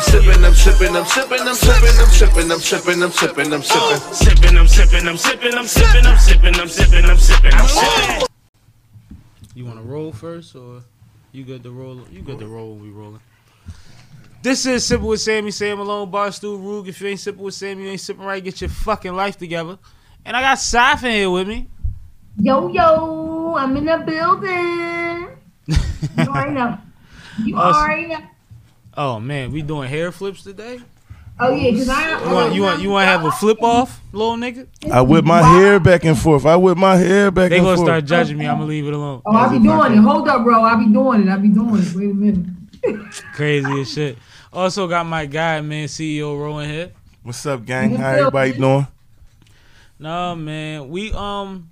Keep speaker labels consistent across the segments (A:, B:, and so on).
A: I'm sipping, I'm sipping, I'm sipping, I'm sipping, I'm sipping, I'm sipping, I'm sipping, I'm sipping.
B: Sipping, I'm sipping, I'm sipping, I'm sipping, I'm sipping, I'm sipping, I'm sipping, I'm sipping.
C: You want to roll first, or you good to roll? You good to roll when we rolling? This is Sipping with Sammie, Sam Malone, Barstool Rug. If you ain't sipping with Sammie, you ain't sipping right. Get your fucking life together. And I got Saf in here with me.
D: Yo, yo, I'm in the building. You already know. You
C: Awesome.
D: already know.
C: Oh man, we doing hair flips today.
D: Oh, yeah, because I.
C: You want you want you want to have a flip off, little nigga?
E: I whip my hair back and forth. I whip my hair back
C: They
E: and
C: gonna
E: forth.
C: start judging me. I'm gonna leave it alone.
D: Oh, I'll be doing it. Hold up, bro. I'll be doing it. I'll be doing it. Wait a minute.
C: Crazy as shit. Also got my guy, man, CEO Rowan here.
E: What's up, gang? How everybody doing?
C: No man, we um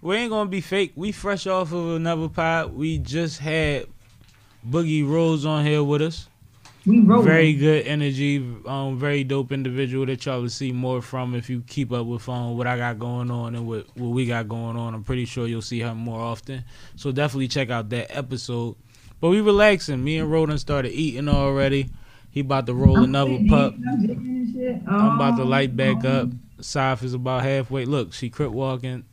C: we ain't gonna be fake. We fresh off of another pod. We just had Boogie Rose on here with us.
D: We rolling.
C: Very good energy, um, very dope individual that y'all will see more from if you keep up with um, what I got going on and what, what we got going on. I'm pretty sure you'll see her more often. So definitely check out that episode. But we relaxing. Me and Roden started eating already. He about to roll another pup.
D: I'm shit.
C: I'm about to
D: Oh.
C: light back up. Saf is about halfway. Look, she crip walking.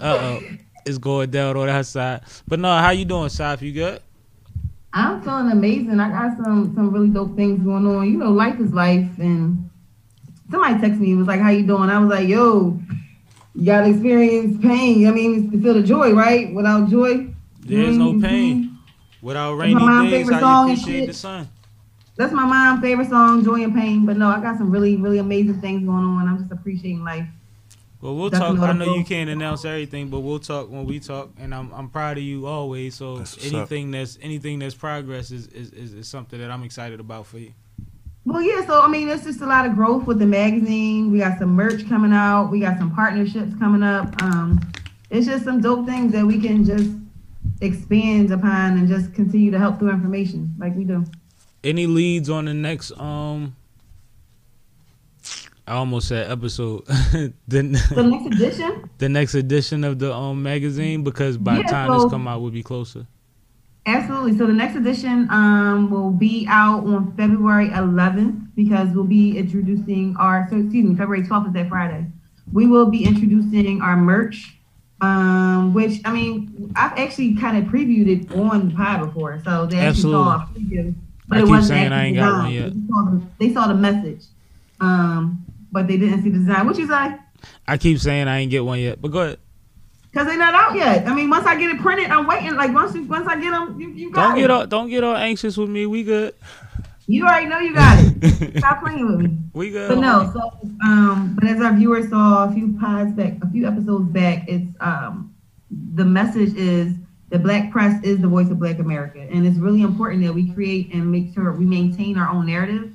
C: Uh oh, it's going down on that side. But no, how you doing, Saf? You good?
D: I'm feeling amazing. I got some some really dope things going on. You know, life is life. And somebody texted me. It was like, "How you doing?" I was like, "Yo, you gotta experience pain. I mean, to feel the joy, right? Without joy,
C: There's no
D: Mhm.
C: pain. Without
D: my
C: rainy
D: mom's
C: days,
D: favorite song
C: appreciate the sun?
D: That's my mom's favorite song, "Joy and Pain." But no, I got some really really amazing things going on. I'm just appreciating life.
C: Well, we'll
D: Definitely
C: talk. I know you can't announce everything, but we'll talk when we talk. And I'm I'm proud of you always. So
E: That's what's up.
C: anything that's anything that's progress is, is, is, is something that I'm excited about for you.
D: Well, yeah. So I mean, it's just a lot of growth with the magazine. We got some merch coming out. We got some partnerships coming up. Um, it's just some dope things that we can just expand upon and just continue to help through information like we do.
C: Any leads on the next um? I almost said episode.
D: The
C: the,
D: next edition,
C: the next edition of the um magazine because by the time
D: so-
C: this come out, we'll be closer.
D: absolutely. So the next edition um will be out on February 11th because we'll be introducing our. So excuse me, February 12th is that Friday. We will be introducing our merch. Um, which I mean, I've actually kind of previewed it on the pod before, so they actually saw a preview. But
C: I
D: it
C: keep
D: wasn't
C: saying I
D: actually
C: ain't got one yet.
D: They saw, the, they saw the message, um, but they didn't see the design. What you say?
C: I keep saying I ain't get one yet, but go ahead.
D: Cause they're not out yet. I mean, once I get it printed, I'm waiting. Like once you, once I get them, you, you got
C: Don't
D: it.
C: get all don't get all anxious with me. We good.
D: You already know you got it. Stop playing with me.
C: We good.
D: But no, so um, but as our viewers saw a few pods back, a few episodes back, it's um, the message is the Black press is the voice of Black America, and it's really important that we create and make sure we maintain our own narrative.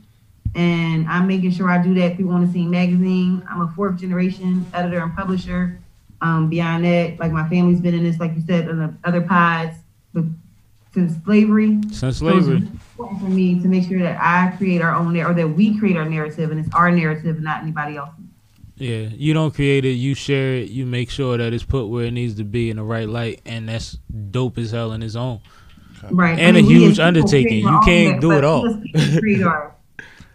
D: And I'm making sure I do that through On the Scene magazine. I'm a fourth generation editor and publisher. Um, beyond that, like my family's been in this, like you said, in the other pods with, since slavery
C: Since
D: so it's
C: slavery.
D: important for me to make sure that I create our own narrative, or that we create our narrative, and it's our narrative, not anybody else's.
C: Yeah, you don't create it, you share it, you make sure that it's put where it needs to be in the right light, and that's dope as hell in its own.
D: Right.
C: And a huge undertaking. You can't do it
D: but
C: all.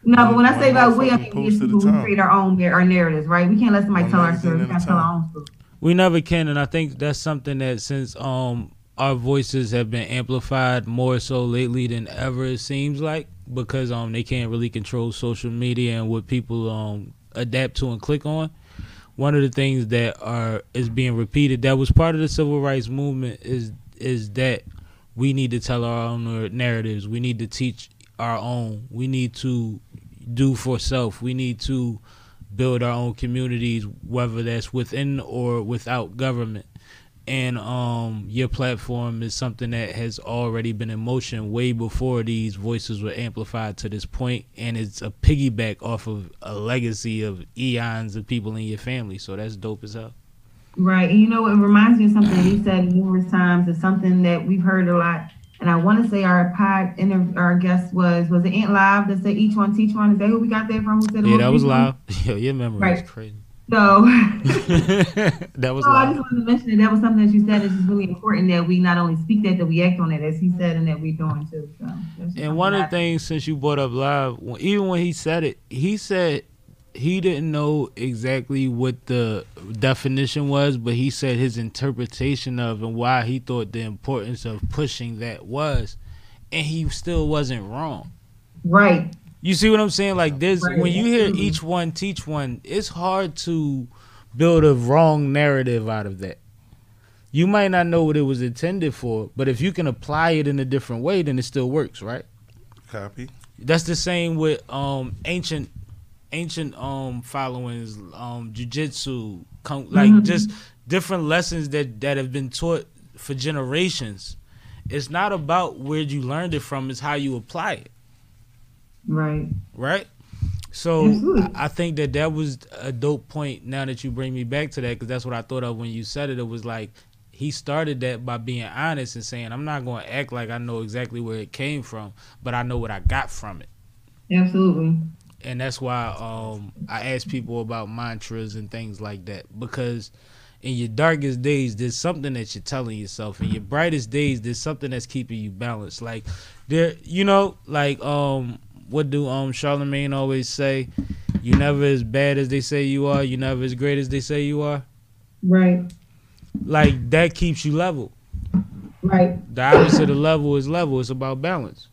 D: No, but when I say about we, I mean we
E: Post
D: as people who
E: time.
D: create our own our narratives, right? We can't let somebody
E: One
D: tell our story. We gotta tell
E: time.
D: our own story.
C: We never can, and I think that's something that since um our voices have been amplified more so lately than ever it seems like because um they can't really control social media and what people um adapt to and click on. One of the things that are is being repeated that was part of the civil rights movement is is that we need to tell our own narratives. We need to teach our own. We need to do for self. We need to build our own communities, whether that's within or without government. And um, your platform is something that has already been in motion way before these voices were amplified to this point, and it's a piggyback off of a legacy of eons of people in your family. So that's dope as hell.
D: Right. And you know, it reminds me of something you said numerous times. It's something that we've heard a lot. And I want to say our pod inter- our guest was was it Ant Live that said each one teach one. Is that who we got there from? Who said
C: Yeah, that was live. Yo, your memory
D: Right.
C: is crazy.
D: So,
C: that was
D: so I just wanted to mention that that was something that you said It's just really important that we not only speak that, that we act on it, as he said, and that we're doing too. So,
C: And one of the things since you brought up live, even when he said it, he said he didn't know exactly what the definition was, but he said his interpretation of and why he thought the importance of pushing that was, and he still wasn't wrong.
D: Right.
C: You see what I'm saying? Like this,
D: Right.
C: when you hear
D: Absolutely.
C: each one teach one, it's hard to build a wrong narrative out of that. You might not know what it was intended for, but if you can apply it in a different way, then it still works, right?
E: Copy.
C: That's the same with um ancient ancient um followings, um jujitsu, like
D: Mhm.
C: just different lessons that that have been taught for generations. It's not about where you learned it from; it's how you apply it,
D: Right.
C: right? So
D: Absolutely.
C: I think that that was a dope point. Now that you bring me back to that, because that's what I thought of when you said it. It was like he started that by being honest and saying, "I'm not going to act like I know exactly where it came from, but I know what I got from it."
D: Absolutely.
C: And that's why um, I ask people about mantras and things like that. Because in your darkest days there's something that you're telling yourself. In your brightest days there's something that's keeping you balanced. Like there you know like um what do um Charlemagne always say? You never as bad as they say you are you never as great as they say you are.
D: Right.
C: like that keeps you level.
D: Right.
C: the opposite of level is level. It's about balance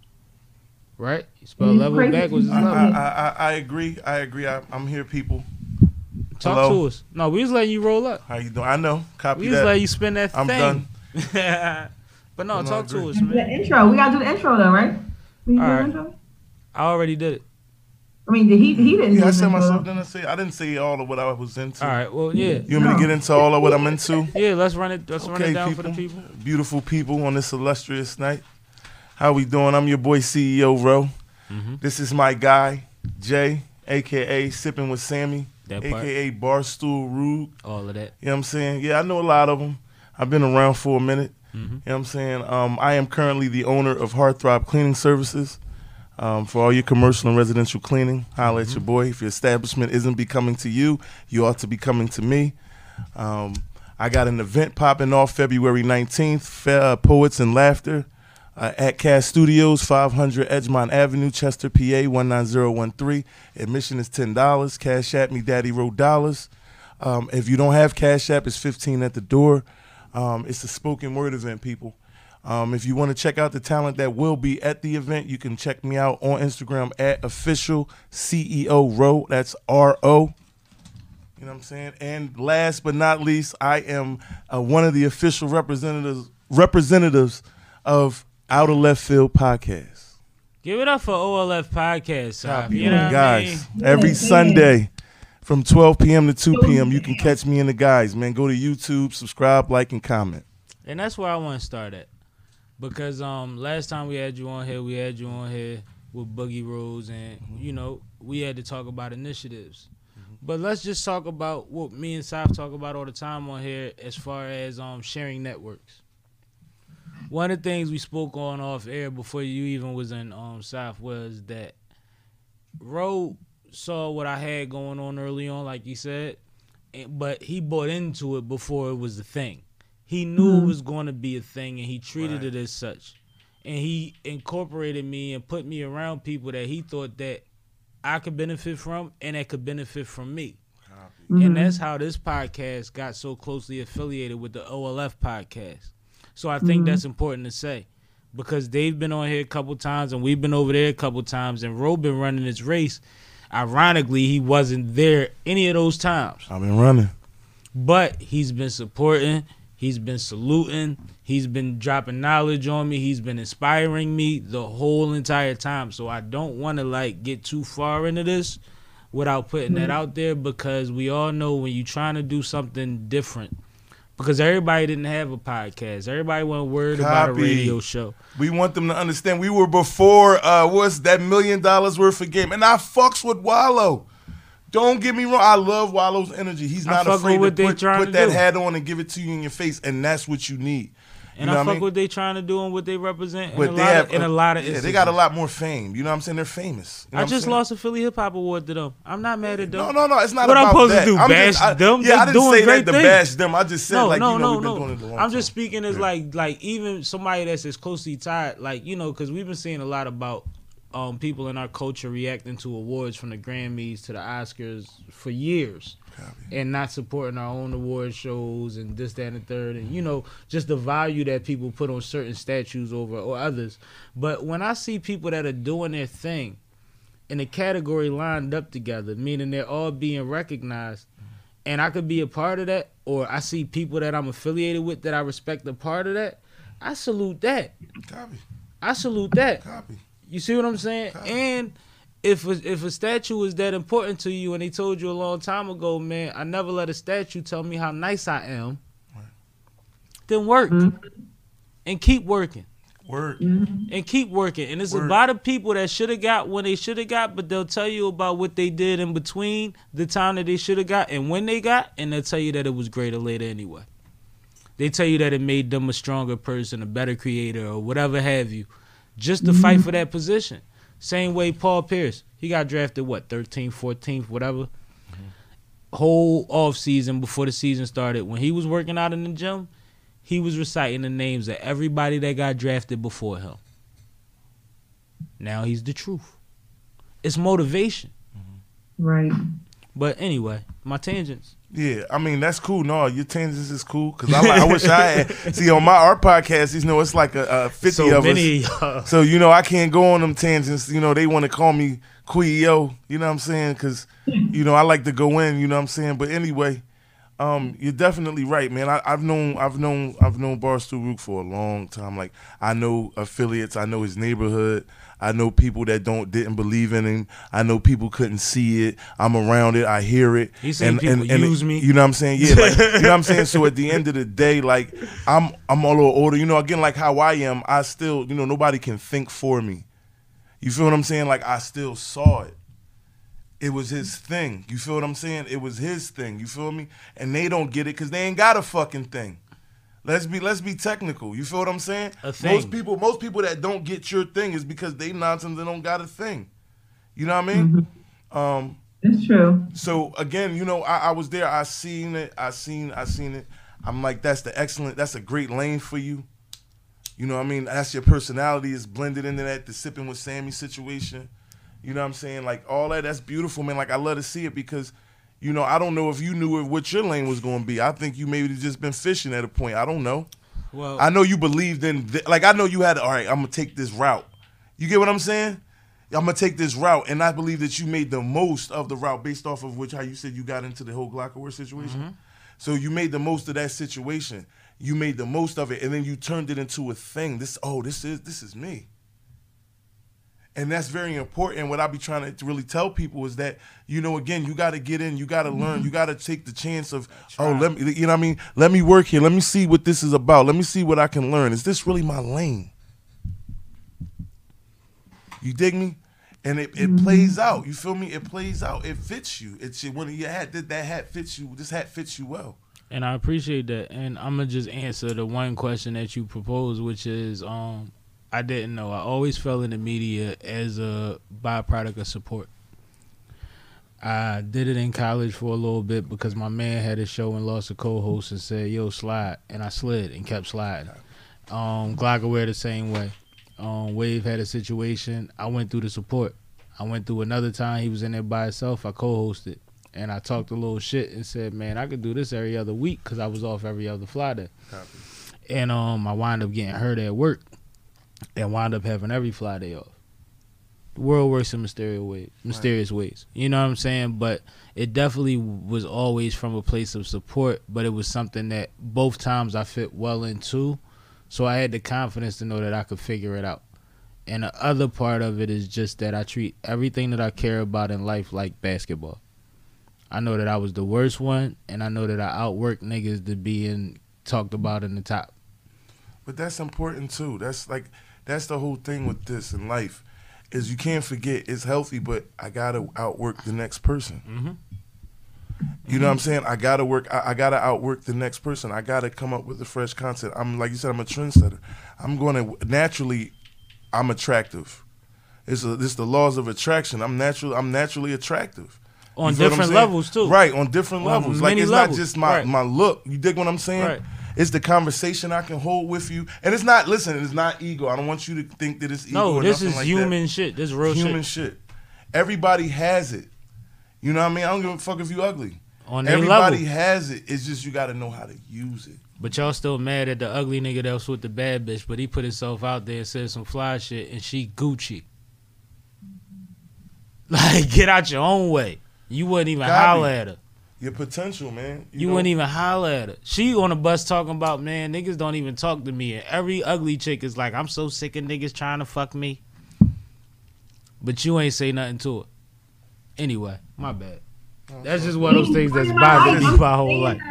C: right you spell
D: It's
C: level
D: crazy.
C: backwards is
E: I,
C: level
E: I, I, I agree. I agree. I, I'm here, people.
C: talk
E: hello?
C: to us no we just letting you roll up
E: How you doing? I know. Copy
C: We just
E: that.
C: let you spin that
E: I'm
C: thing.
E: done.
C: but no,
E: No, I
C: talk to
E: agree.
C: us,
D: The intro. We gotta do the intro though, right? We do
C: All
D: the
C: right.
D: intro?
C: I already did it.
D: I mean, he he didn't.
E: yeah, I said myself. Didn't I say? I didn't say all of what I was into.
C: All right. Well, yeah,
E: You want me to get into all of what I'm into?
C: yeah. Let's run it. Let's run
E: Okay,
C: it down
E: people.
C: for the people.
E: Beautiful people on this illustrious night. How we doing? I'm your boy CEO Ro.
C: Mhm.
E: This is my guy Jay, aka Sipping with Sammie,
C: That part.
E: aka Barstool Rude.
C: All of that.
E: You know what I'm saying? Yeah, I know a lot of them. I've been around for a minute.
C: Mhm.
E: You know what I'm saying? Um, I am currently the owner of Heartthrob Cleaning Services. Um, for all your commercial and residential cleaning, holla at your boy. If your establishment isn't becoming to you, you ought to be coming to me. Um, I got an event popping off February 19th, Fe- uh, Poets and Laughter uh, at Cast Studios, 500 Edgemont Avenue, Chester, PA, 19013. Admission is $10. Cash at me, Daddy Road Dollars. Um, if you don't have Cash App, it's 15 at the door. Um, it's a spoken word event, people. Um, if you want to check out the talent that will be at the event, you can check me out on Instagram at official CEO Ro. That's R O. You know what I'm saying? And last but not least, I am uh, one of the official representatives representatives of Outer Left Field Podcast.
C: Give it up for OLF podcast, Saab.
E: Copy.
C: You know what I
E: guys,
C: mean?
E: every Sunday from 12 p.m. to 2 p.m., you can catch me and the guys. Man, go to YouTube, subscribe, like, and comment.
C: And that's where I want to start at, because um last time we had you on here, we had you on here with Boogie Rose, and you know we had to talk about initiatives. But let's just talk about what me and Saf talk about all the time on here, as far as um sharing networks. One of the things we spoke on off air before you even was in um South was that Ro saw what I had going on early on, like you said, and- but he bought into it before it was a thing. He knew it was going to be a thing, and he treated
E: Right.
C: it as such. And he incorporated me and put me around people that he thought that I could benefit from, and that could benefit from me.
D: Mhm.
C: And that's how this podcast got so closely affiliated with the OLF podcast. So I think that's mm-hmm. important to say because they've been on here a couple times and we've been over there a couple times and Ro been running his race. Ironically, he wasn't there any of those times.
E: I've been running.
C: But he's been supporting, he's been saluting, he's been dropping knowledge on me, he's been inspiring me the whole entire time. So I don't want to like get too far into this without putting that mm-hmm. out there because we all know when you're trying to do something different. Because everybody didn't have a podcast. Everybody wasn't worried about a radio show.
E: We want them to understand we were before uh what's that million dollars worth of game. And I fucks with Wallo. Don't get me wrong. I love Wallo's energy. He's not afraid to put, put
C: to
E: that
C: do.
E: hat on and give it to you in your face, and that's what you need.
C: And
E: You know
C: I fuck
E: I mean?
C: what they trying to do and what they represent
E: But
C: a
E: they
C: lot,
E: have
C: of, in a lot of
E: yeah, they got a lot more fame. You know what I'm saying? They're famous. You know
C: I just lost a Philly Hip Hop Award to them. I'm not mad at them.
E: No, no, no. It's not
C: What I'm supposed to do,
E: I'm
C: bash
E: just, I,
C: them?
E: Yeah, I didn't
C: doing
E: say that to bash them. I just said
C: no,
E: like
C: no,
E: you know
C: no,
E: we've been
C: no.
E: doing it a
C: I'm just
E: time.
C: speaking as
E: Yeah.
C: like like even somebody that's as closely tied, like you know, because we've been seeing a lot about um people in our culture reacting to awards from the Grammys to the Oscars for years. And not supporting our own award shows and this, that, and the third, and you know, just the value that people put on certain statues over or others. But when I see people that are doing their thing in a category lined up together, meaning they're all being recognized, and I could be a part of that, or I see people that I'm affiliated with that I respect a part of that, I salute that.
E: Copy,
C: I salute that.
E: copy.
C: You see what I'm saying? And if a, if a statue is that important to you, and they told you a long time ago, man, I never let a statue tell me how nice I am. Then work mm-hmm. and keep working
E: Word. Mm-hmm.
C: and keep working. And it's a
E: Word.
C: lot of people that should have got when they should have got, but they'll tell you about what they did in between the time that they should have got and when they got, and they'll tell you that it was greater later anyway. They tell you that it made them a stronger person, a better creator, or whatever have you, just to fight mm-hmm. for that position. Same way Paul Pierce, he got drafted what 13th, 14th, whatever. Mm-hmm. Whole off season before the season started, when he was working out in the gym, he was reciting the names of everybody that got drafted before him. Now he's the truth. It's motivation. Mm-hmm.
D: Right.
C: But anyway, my tangents.
E: Yeah, I mean that's cool. No, your tangents is cool because I, like, I wish I had. See, on my our podcast, you know, it's like a, a fifty
C: So
E: of
C: many
E: us.
C: y'all.
E: So you know, I can't go on them tangents. You know, they want to call me Quio. You know what I'm saying? Because you know, I like to go in. You know what I'm saying? But anyway, um, you're definitely right, man. I, I've known, I've known, I've known Barstool Rook for a long time. Like I know affiliates. I know his neighborhood. I know people that don't didn't believe in him. I know people couldn't see it. I'm around it. I hear it.
C: He seen people use me.
E: You know what I'm saying? Yeah, like, you know what I'm saying. So at the end of the day, like I'm I'm a little older. You know, again, like how I am, I still, you know, nobody can think for me. You feel what I'm saying? Like I still saw it. It was his thing. You feel what I'm saying? It was his thing. You feel me? And they don't get it because they ain't got a fucking thing. Let's be let's be technical. You feel what I'm saying?
C: A thing.
E: Most people most people that don't get your thing is because they nonsense and don't got a thing. You know what I mean? Um,
D: It's true.
E: so again, you know, I, I was there. I seen it. I seen. I seen it. I'm like, that's the excellent. That's a great lane for you. You know, what I mean, that's your personality is blended into that. The sipping with Sammy situation. You know what I'm saying? Like all that. That's beautiful, man. Like I love to see it because, you know, I don't know if you knew what your lane was going to be. I think you maybe just been fishing at a point. I don't know.
C: Well,
E: I know you believed in, th- like, I know you had, all right, I'm going to take this route. You get what I'm saying? I'm going to take this route. And I believe that you made the most of the route based off of which, how you said you got into the whole Glocawear situation. Mm-hmm. So you made the most of that situation. You made the most of it. And then you turned it into a thing. This, oh, this is, this is me. And that's very important. What I be trying to really tell people is that, you know, again, you got to get in, you got to learn, you got to take the chance of, oh, let me, you know what I mean? Let me work here. Let me see what this is about. Let me see what I can learn. Is this really my lane? You dig me? And it, it plays out. You feel me? It plays out. It fits you. It's when your hat that, that hat fits you. This hat fits you well.
C: and I appreciate that. And I'm gonna just answer the one question that you proposed, which is, um, I didn't know. I always fell in the media as a byproduct of support. I did it in college for a little bit because my man had a show and lost a co-host and said, "Yo, slide," and I slid and kept sliding. Um, Glocawear the same way. Um, Wave had a situation. I went through the support. I went through another time. He was in there by himself. I co-hosted and I talked a little shit and said, "Man, I could do this every other week because I was off every other fly day." And um, I wound up getting hurt at work and wind up having every fly day off. The world works in mysterious ways. Mysterious ways. You know what I'm saying? But it definitely was always from a place of support. But it was something that both times I fit well into, so I had the confidence to know that I could figure it out. And the other part of it is just that I treat everything that I care about in life like basketball. I know that I was the worst one, and I know that I outworked niggas to being talked about in the top.
E: But that's important too. That's like that's the whole thing with this in life, is you can't forget it's healthy, but I gotta outwork the next person. Mm-hmm. Mm-hmm. You know what I'm saying? I gotta work. I, I gotta outwork the next person. I gotta come up with the fresh concept. I'm like you said. I'm a trendsetter. I'm going to naturally. I'm attractive. It's a, it's the laws of attraction. I'm natural. I'm naturally attractive.
C: On
E: You feel what I'm
C: different levels, too.
E: Right on different
C: On
E: levels. Like it's
C: levels.
E: not just my
C: Right.
E: my look. You dig what I'm saying?
C: Right.
E: It's the conversation I can hold with you, and it's not. Listen, it's not ego. I don't want you to think that it's ego.
C: No, this is
E: like
C: human
E: That
C: shit. This is real shit.
E: human
C: shit.
E: shit. Everybody has it. You know what I mean? I don't give a fuck if you ugly.
C: On
E: Everybody
C: level.
E: has it. It's just you got to know how to use it.
C: But y'all still mad at the ugly nigga that was with the bad bitch, but he put himself out there and said some fly shit, and she Gucci. Like, get out your own way. You wouldn't even holler at her.
E: Your potential, man.
C: You,
E: know?
C: wouldn't even holler at her. She on the bus talking about, man, niggas don't even talk to me. And every ugly chick is like, I'm so sick of niggas trying to fuck me. But you ain't say nothing to her. Anyway, my bad. That's just one of those things that's bothered me my whole life.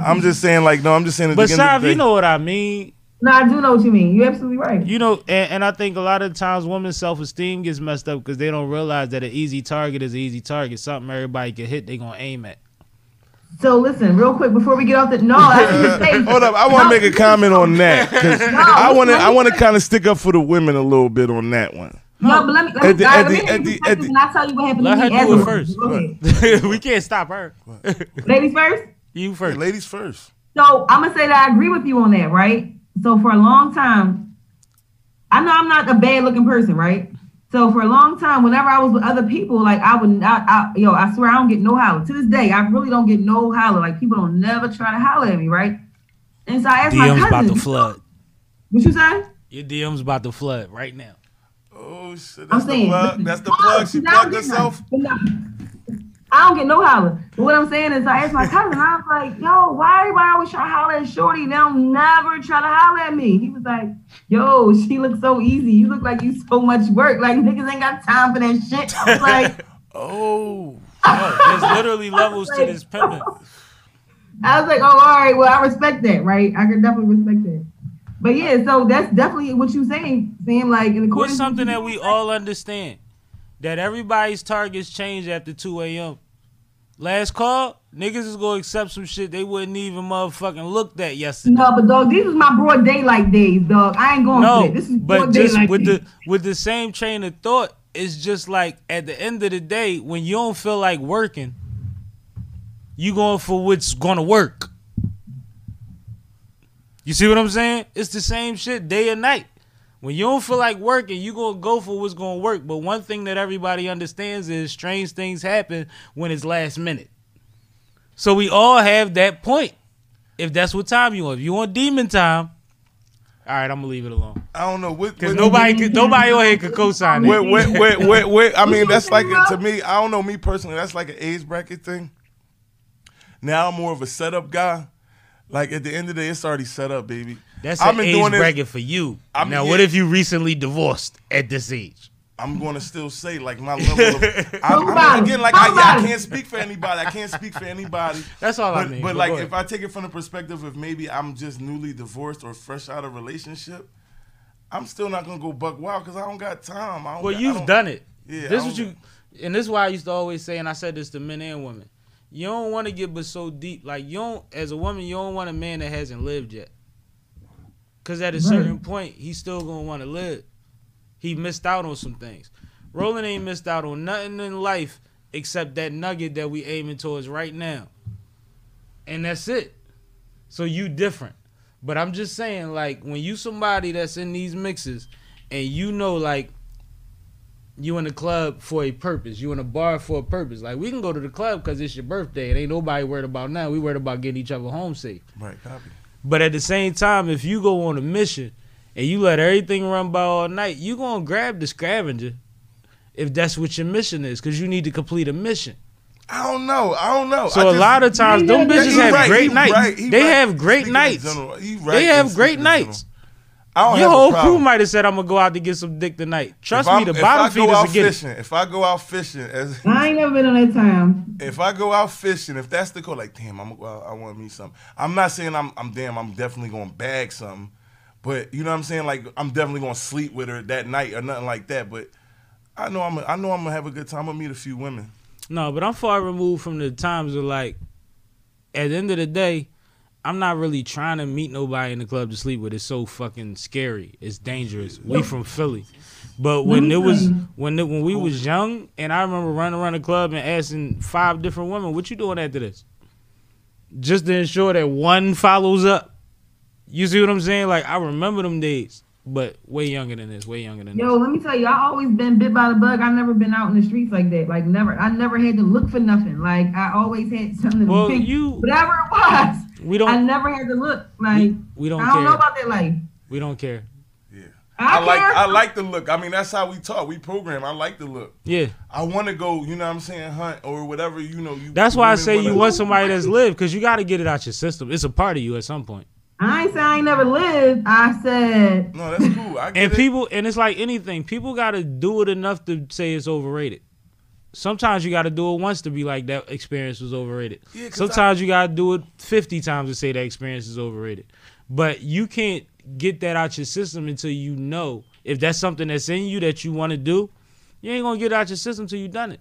E: I'm just saying, like, no, I'm just saying.
C: But
E: the
C: Sav, you know what I mean.
D: No, I do know what you mean. You're absolutely right.
C: You know, and, and I think a lot of times women's self esteem gets messed up because they don't realize that an easy target is an easy target. Something everybody can hit, they gonna aim at.
D: So listen, real quick before we get off the no, that's.
E: Hold up, I want
D: No,
E: to make a comment on that because
D: No,
E: I want to. I want to kind of stick up for the women a little bit on that one.
D: No, but let me let me,
E: At the-
D: let me
E: at the- at
D: perspective
E: the-
D: and I'll tell you what happened
C: Let
D: to
C: her
D: me as
C: do it first. We can't stop her.
D: Ladies first.
C: you
E: Hey,
C: first.
E: ladies first.
D: So I'm gonna say that I agree with you on that, right? So for a long time, I know I'm not a bad looking person, right? So for a long time, whenever I was with other people, like I would not, I, yo, I swear I don't get no holler. To this day, I really don't get no holler. Like people don't never try to holler at me, right? And so I asked my
C: DM's
D: cousin,
C: about to flood.
D: what you say?
C: Your DM's about to flood right now.
E: Oh shit,
D: I'm
E: that's the
D: saying,
E: plug.
D: listen,
E: That's the plug. She
D: see, I don't
E: plugged herself.
D: none. No, I don't get no holler. But what I'm saying is, I asked my cousin, I was like, yo, why everybody always try to holler at Shorty? They don't never try to holler at me. He was like, yo, she looks so easy. You look like you so much work. Like niggas ain't got time for that shit. I was like,
E: Oh,
C: Oh, there's literally levels to this pimping.
D: I was like, oh, all right, well, I respect that, right? I can definitely respect that. But yeah, so that's definitely what you're saying, saying like in accordance
C: What's something that we all understand? That everybody's targets change after 2 a.m. Last call, niggas is gonna accept some shit they wouldn't even motherfucking looked at yesterday.
D: No, but dog, these is my broad daylight days, dog. I ain't going
C: No.
D: This is
C: but just with
D: days.
C: the with the same train of thought, it's just like at the end of the day, when you don't feel like working, you going for what's gonna work. You see what I'm saying? It's the same shit day and night. When you don't feel like working, you gonna go for what's gonna work. But one thing that everybody understands is strange things happen when it's last minute. So we all have that point. If that's what time you want, If you want demon time, all right, I'm gonna leave it alone.
E: I don't know what.
C: Cause
E: what-
C: nobody, could, nobody on here could co-sign that.
E: wait, wait, wait, wait. I mean, that's like to me. I don't know me personally. That's like an age bracket thing. Now I'm more of a setup guy. Like at the end of the day, it's already set up, baby.
C: That's
E: I've
C: an
E: been
C: age
E: doing this-
C: bracket for you.
E: I mean,
C: now,
E: yeah.
C: what if you recently divorced at this age?
E: I'm going to still say like my level of. I, I
D: Nobody.
E: mean, again, like I, yeah, I
D: Nobody.
E: can't speak for anybody. I can't speak for anybody.
C: That's all I
E: But,
C: mean.
E: but
C: But
E: like,
C: ahead.
E: if I take it from the perspective of maybe I'm just newly divorced or fresh out of relationship, I'm still not gonna go buck wild because I don't got time. I don't
C: Well,
E: got- I
C: you've
E: don't-
C: done it.
E: Yeah, I
C: this
E: don't
C: what you, and this is why I used to always say, and I said this to men and women. You don't want to get but so deep. Like you don't, as a woman, you don't want a man that hasn't lived yet. Cause at a certain point, he's still gonna want to live. He missed out on some things. Roland ain't missed out on nothing in life except that nugget that we aiming towards right now. And that's it. So you different. But I'm just saying, like, when you somebody that's in these mixes and you know like you in the club for a purpose, you in a bar for a purpose. Like we can go to the club because it's your birthday. and ain't nobody worried about now. We worried about getting each other home safe.
E: Right, copy.
C: But at the same time, if you go on a mission and you let everything run by all night, you gonna grab the scavenger if that's what your mission is, because you need to complete a mission.
E: I don't know. I don't know.
C: So
E: I
C: a
E: just-
C: lot of times,
D: Yeah,
C: them bitches have
E: right,
C: great nights.
E: right,
C: they
E: right.
C: have great
E: Speaking
C: nights.
E: general,
C: they have great nights.
E: I don't
C: Your
E: have a
C: whole crew might have said, "I'm gonna go out to get some dick tonight." Trust
E: If
C: me,
E: I'm-
C: the
E: if
C: bottom
E: I go
C: feeders
E: out
C: will get it.
E: fishing, if I go out fishing, as
D: I ain't never been on that time.
E: if I go out fishing, if that's the call, like damn, I'm gonna go out, I want me some. I'm not saying I'm, I'm damn, I'm definitely gonna bag something, but you know what I'm saying. Like I'm definitely gonna sleep with her that night or nothing like that. But I know I'm, I know I'm gonna have a good time. I'm gonna meet a few women.
C: No, but I'm far removed from the times of like, at the end of the day, I'm not really trying to meet nobody in the club to sleep with. It's so fucking scary. It's dangerous. We from Philly, but when it was when it, when we was young, and I remember running around the club and asking five different women, "What you doing after this?" Just to ensure that one follows up. You see what I'm saying? Like I remember them days, but way younger than this. Way younger than
D: Yo,
C: this.
D: Yo, let me tell you, I always been bit by the bug. I never been out in the streets like that. Like never, I never had to look for nothing. Like I always had something. to
C: Well,
D: pick,
C: you-
D: whatever it was,
C: We don't.
D: I never had to look. Like
C: We don't
D: I don't know about that life.
C: We don't care.
E: I,
D: I,
E: like
D: care.
E: I like the look. I mean, that's how we talk. We program. I like the look.
C: Yeah.
E: I want to go. You know what I'm saying? Hunt or whatever. You know. You.
C: That's why I say you
E: wanna-
C: somebody that's lived because you got to get it out your system. It's a part of you at some point.
D: I ain't saying I ain't never lived. I said
E: No, that's cool. I get
C: And
E: it.
C: people, and it's like anything, people got to do it enough to say it's overrated. Sometimes you got to do it once to be like that experience was overrated.
E: Yeah, 'cause
C: Sometimes you got to do it 50 times to say that experience is overrated. But you can't get that out your system until you know if that's something that's in you that you want to do. You ain't going to get it out your system until you done it.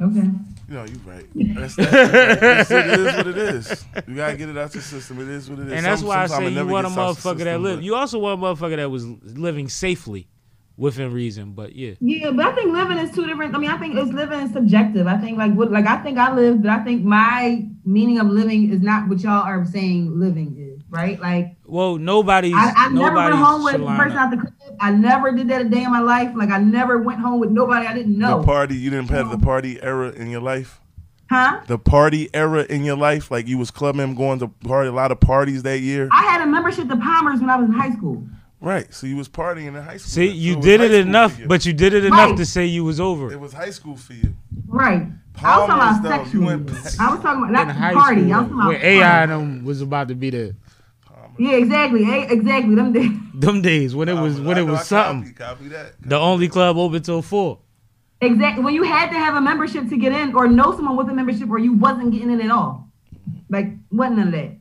D: okay.
E: You know, you right. That's, that's, that's, it is what it is. You gotta get it out your system. It is what it is.
C: And that's
E: Some-
C: why I say
E: it
C: you
E: never
C: want a
E: gets out
C: motherfucker that
E: system,
C: live.
E: but-
C: You also want a motherfucker that was living safely within reason. But yeah.
D: Yeah, but I think living is two different. I mean, I think it's living is subjective. I think like what, like I think I live, but I think my meaning of living is not what y'all are saying living is, right? Like
C: Well, nobody's.
D: I, I never
C: nobody's
D: went home with
C: should
D: a person
C: up.
D: out the crib. I never did that a day in my life. Like I never went home with nobody I didn't know.
E: The party, you didn't have the party era in your life.
D: huh?
E: The party era in your life, like you was clubbing, going to party a lot of parties that year.
D: I had a membership to Palmer's when I was in high school.
E: Right. So you was partying in high school.
C: See,
E: then.
C: you
E: So
C: did
E: high
C: it enough,
E: you.
C: but you did it enough
D: Right.
C: to say you was over
E: it
C: it.
E: was high school for you.
D: Right. I was talking about
E: though, you
D: sexually.
E: went-
D: I was talking about not
C: In high
D: party.
C: school,
D: I was talking about
C: where AI and them was about to be there.
D: Yeah, exactly. Eh, Exactly. Them days.
C: Them days when it was when
E: I
C: it was
E: I
C: something.
E: Copy, copy that.
C: The only club open till four.
D: Exactly. When you had to have a membership to get in, or know someone with a membership, or you wasn't getting in at all. Like, wasn't none of that.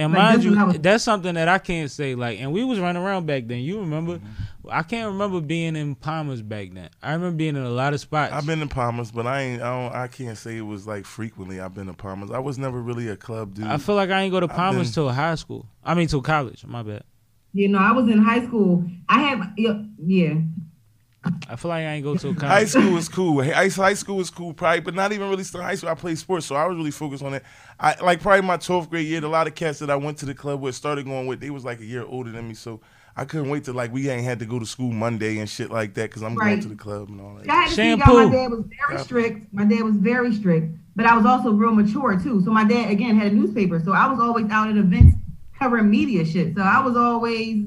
C: And
D: Like,
C: mind you,
D: is
C: that's something that I can't say. Like, and we was running around back then. You remember? Mm-hmm. I can't remember being in Palmer's back then. I remember being in a lot of spots.
E: I've been in Palmer's, but I ain't. I don't. I can't say it was like frequently. I've been to Palmer's. I was never really a club dude.
C: I feel like I ain't go to Palmer's
E: been-
C: till high school. I mean, till college. My bad.
D: You know, I was in high school. I have, yeah, yeah.
C: I feel like I ain't go till
E: High
C: college.
E: school was cool. High, high school was cool, probably, but not even really still high school. I played sports, so I was really focused on it. I like probably my 12th grade year. A lot of cats that I went to the club with started going with. They was like a year older than me, so I couldn't wait to like we ain't had to go to school Monday and shit like that because I'm going to the club and all that.
D: I had to see
C: Shampoo.
D: y'all. My dad was very strict. My dad was very strict, but I was also real mature too. So my dad again had a newspaper, so I was always out at events covering media shit. So I was always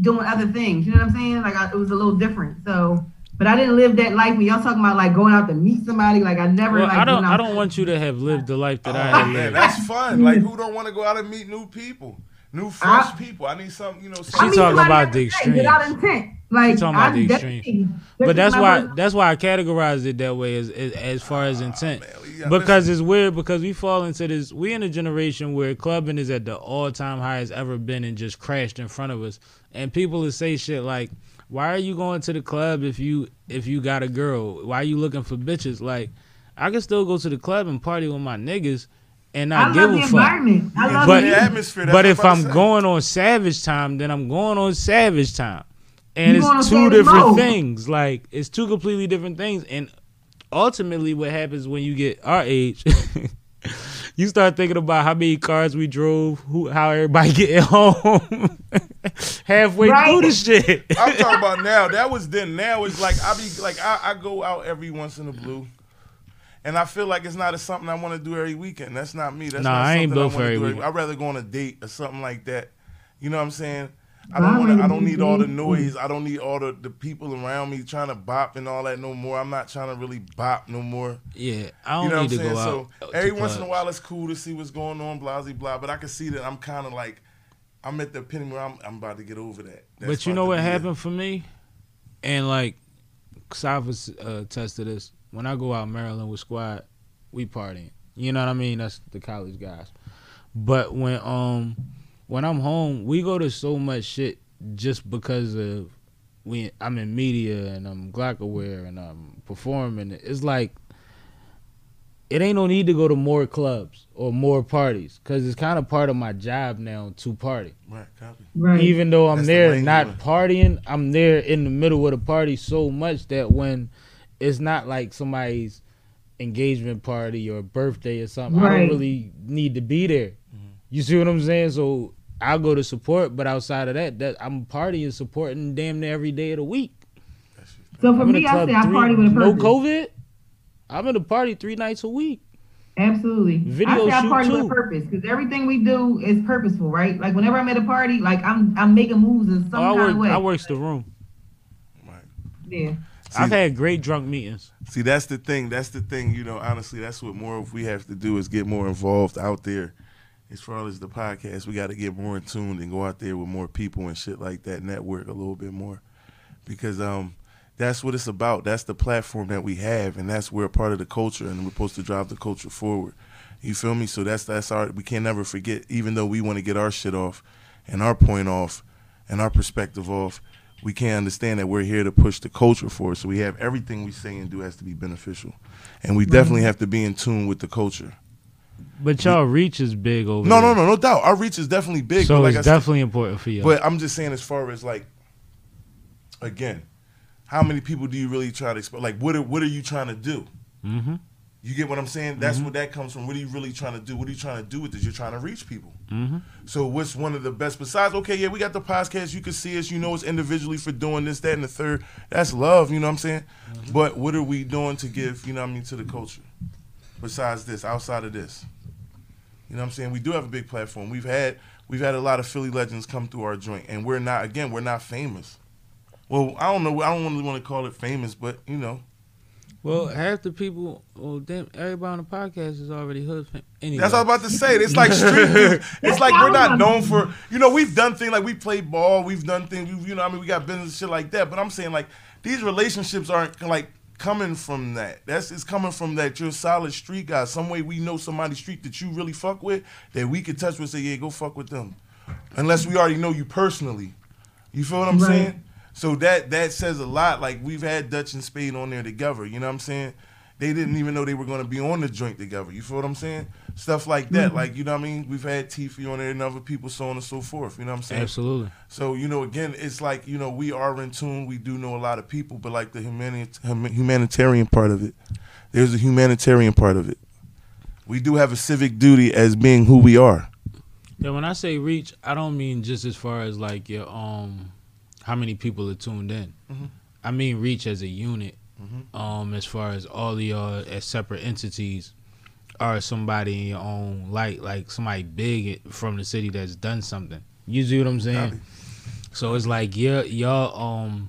D: doing other things. You know what I'm saying? Like I, it was a little different. So, but I didn't live that life when y'all talking about like going out to meet somebody. Like I never
C: Well,
D: like.
C: I don't. I don't want you to have lived the life that I
E: Oh,
C: had
E: man,
C: lived.
E: that's fun. Like who don't want to go out and meet new people, new fresh
D: I-
E: people? I need something, you know.
D: I
C: She talking about
D: every
C: the
D: day
C: extremes.
D: Without intent. Like
C: talking about
D: I
C: the
D: definitely-
C: extremes.
D: this
C: But that's why
D: first-
C: that's why I categorized it that way as as, as far as intent.
E: man, yeah,
C: because it's weird because we fall into this we in a generation where clubbing is at the all time high it's ever been and just crashed in front of us. And people will say shit like, Why are you going to the club if you if you got a girl? Why are you looking for bitches? Like I can still go to the club and party with my niggas and
D: I
C: not give
D: love the
C: a fuck.
D: environment. I love
C: But-
D: the
E: the atmosphere. that's
C: But if I'm
E: to say.
C: going on savage time, then I'm going on savage time. And
D: You
C: it's two different
D: mode.
C: things. Like it's two completely different things. And ultimately what happens when you get our age, you start thinking about how many cars we drove, who how everybody getting home halfway
D: Right.
C: through the shit.
E: I'm talking about now. That was then. Now it's like I be like I, I go out every once in a blue, and I feel like it's not a, something I want to do every weekend. That's not me. That's
C: Nah,
E: not
C: I ain't
E: something
C: built
E: wanna
C: for every
E: do
C: weekend.
E: I'd rather go on a date or something like that. You know what I'm saying? I don't want.
D: like
E: I don't need all the noise. I don't need all the, the people around me trying to bop and all that no more. I'm not trying to really bop no more.
C: yeah, I
E: You
C: don't
E: know
C: need
E: what
C: to
E: I'm
C: go
E: saying?
C: out.
E: So
C: to
E: every once in a while, it's cool to see what's going on, blah blah blah. But I can see that I'm kind of like, I'm at the epitome where I'm, I'm about to get over that. That's
C: but you know what
E: be it.
C: happened for me? And like Cypher's uh test to this. When I go out Maryland with squad, we partying. You know what I mean? That's the college guys. But when um when I'm home, we go to so much shit just because of we I'm in media and I'm Glocawear and I'm performing. It's like it ain't no need to go to more clubs or more parties because it's kind of part of my job now to party.
E: Right, copy.
D: Right.
C: Even though I'm
E: That's
C: there
E: lane
C: not
E: you
C: partying, I'm there in the middle of the party so much that when it's not like somebody's engagement party or birthday or something, I don't really need to be there. Mm-hmm. You see what I'm saying? So I'll go to support, but outside of that, that I'm partying, supporting damn near every day of the week.
D: so for
C: I'm
D: me, I
C: club
D: say I party with a purpose. no.
C: COVID. I'm in a party three nights a week.
D: Absolutely.
C: Video
D: I say I
C: shoot,
D: party with
C: too.
D: a purpose because everything we do is purposeful, right? Like whenever I'm at a party, like I'm I'm making moves in some
C: Oh, I
D: kind of way.
C: I works the room.
E: Right.
D: Yeah.
E: See-
C: I've had great drunk meetings.
E: See, that's the thing. That's the thing. You know, honestly, that's what more of we have to do is get more involved out there. As far as the podcast, we got to get more in tune and go out there with more people and shit like that. Network a little bit more, because um, that's what it's about. That's the platform that we have, and that's we're a part of the culture, and we're supposed to drive the culture forward. You feel me? So that's that's our. We can't never forget, even though we want to get our shit off, and our point off, and our perspective off. We can't understand that we're here to push the culture forward. So we have everything we say and do has to be beneficial, and we definitely have to be in tune with the culture.
C: But y'all reach is big over
E: No,
C: there.
E: no, no, no doubt. Our reach is definitely big.
C: So
E: like
C: it's
E: I said,
C: definitely important for you.
E: but I'm just saying, as far as like, again, how many people do you really try to? Like, what are, what are you trying to do?
C: hmm
E: You get what I'm saying? That's
C: Mm-hmm.
E: where that comes from. What are you really trying to do? What are you trying to do with this? You're trying to reach people.
C: hmm
E: So what's one of the best besides? Okay, yeah, we got the podcast. You can see us. You know us individually for doing this, that, and the third. That's love. You know what I'm saying?
C: Mm-hmm.
E: But what are we doing to give? You know what I mean to the culture? Besides this, outside of this, you know what I'm saying? We do have a big platform. We've had we've had a lot of Philly legends come through our joint, and we're not again we're not famous. Well, I don't know. I don't really want to call it famous, but you know,
C: Well, half the people, well, damn, everybody on the podcast is already hood. Fam- anyway,
E: That's what I was about to say. It's like street dudes. It's like we're not known for, you know, we've done things like we play ball, we've done things, we, you know, I mean, we got business shit like that. But I'm saying like these relationships aren't like coming from that. That's it's coming from that you're a solid street guy. Some way we know somebody street that you really fuck with that we could touch with. Say, yeah, go fuck with them, unless we already know you personally. You feel what I'm
D: Right.
E: saying? So that that says a lot. Like we've had Dutch and Spade on there together. You know what I'm saying? They didn't even know they were going to be on the joint together. You feel what I'm saying? Stuff like that. Like you know what I mean? We've had Tiffy on there and other people, so on and so forth. You know what I'm saying?
C: absolutely.
E: So you know, again, it's like you know we are in tune. We do know a lot of people, but like the humani- humanitarian part of it, there's a humanitarian part of it. We do have a civic duty as being who we are.
C: Yeah, when I say reach, I don't mean just as far as like your um, how many people are tuned in.
E: Mhm.
C: I mean reach as a unit.
E: Mhm.
C: Um, as far as all of y'all as separate entities, or somebody in your own light, like somebody big from the city that's done something. You see what I'm saying? So it's like yeah, y'all um,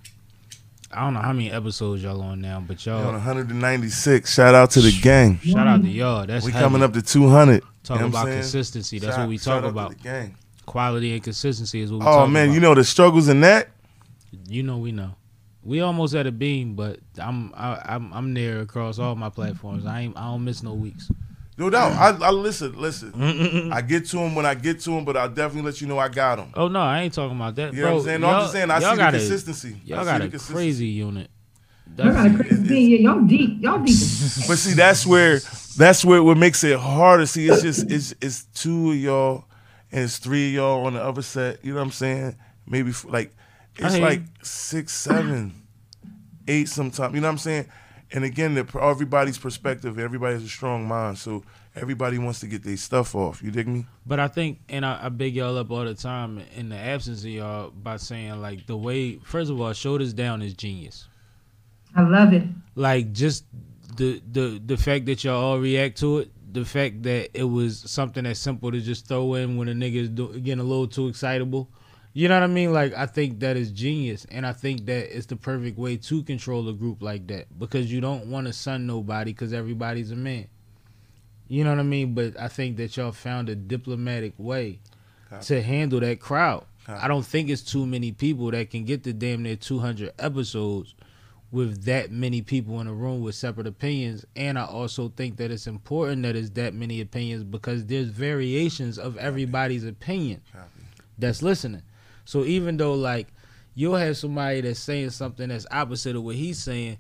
C: I don't know how many episodes y'all on now, but
E: We're on
C: y'all
E: 196. Shout out to the gang.
C: shout out to y'all. That's
E: we
C: heavy.
E: coming up to 200.
C: Talking
E: you know
C: about
E: saying?
C: consistency. That's
E: Shout-
C: what we talk about. Quality and consistency is what we
E: Oh man,
C: about.
E: you know the struggles in that.
C: You know, we know. We almost at a beam, but I'm I, I'm I'm there across all my platforms. I ain't I don't miss no weeks.
E: No doubt. I, I listen, listen. I get to him when I get to him, but I'll definitely let you know I got him.
C: Oh no, I ain't talking about that,
E: You know what I'm saying? No, I'm just saying I see the
C: got
E: consistency. I
C: Y'all got a crazy unit.
D: Y'all got a
C: That's-
D: crazy thing. Y'all deep. Y'all deep.
E: But see, that's where that's where what makes it harder. See, it's just it's it's two of y'all and it's three of y'all on the other set. You know what I'm saying? Maybe like
C: I
E: it's like six, seven, eight sometimes. You know what I'm saying? And again, the, everybody's perspective, everybody has a strong mind, so everybody wants to get their stuff off. You dig me?
C: But I think, and I, I big y'all up all the time in the absence of y'all by saying like the way. First of all, shoulders down is genius.
D: I love it.
C: like just the the the fact that y'all all react to it the fact that it was something that's simple to just throw in when a nigga is do, getting a little too excitable you know what i mean like i think that is genius and i think that it's the perfect way to control a group like that because you don't want to sun nobody because everybody's a man you know what i mean but i think that y'all found a diplomatic way
E: Copy.
C: to handle that crowd
E: Copy.
C: i don't think it's too many people that can get the damn near 200 episodes with that many people in a room with separate opinions and i also think that it's important that it's that many opinions because there's variations of everybody's opinion
E: Copy.
C: that's listening so even though like you'll have somebody that's saying something that's opposite of what he's saying,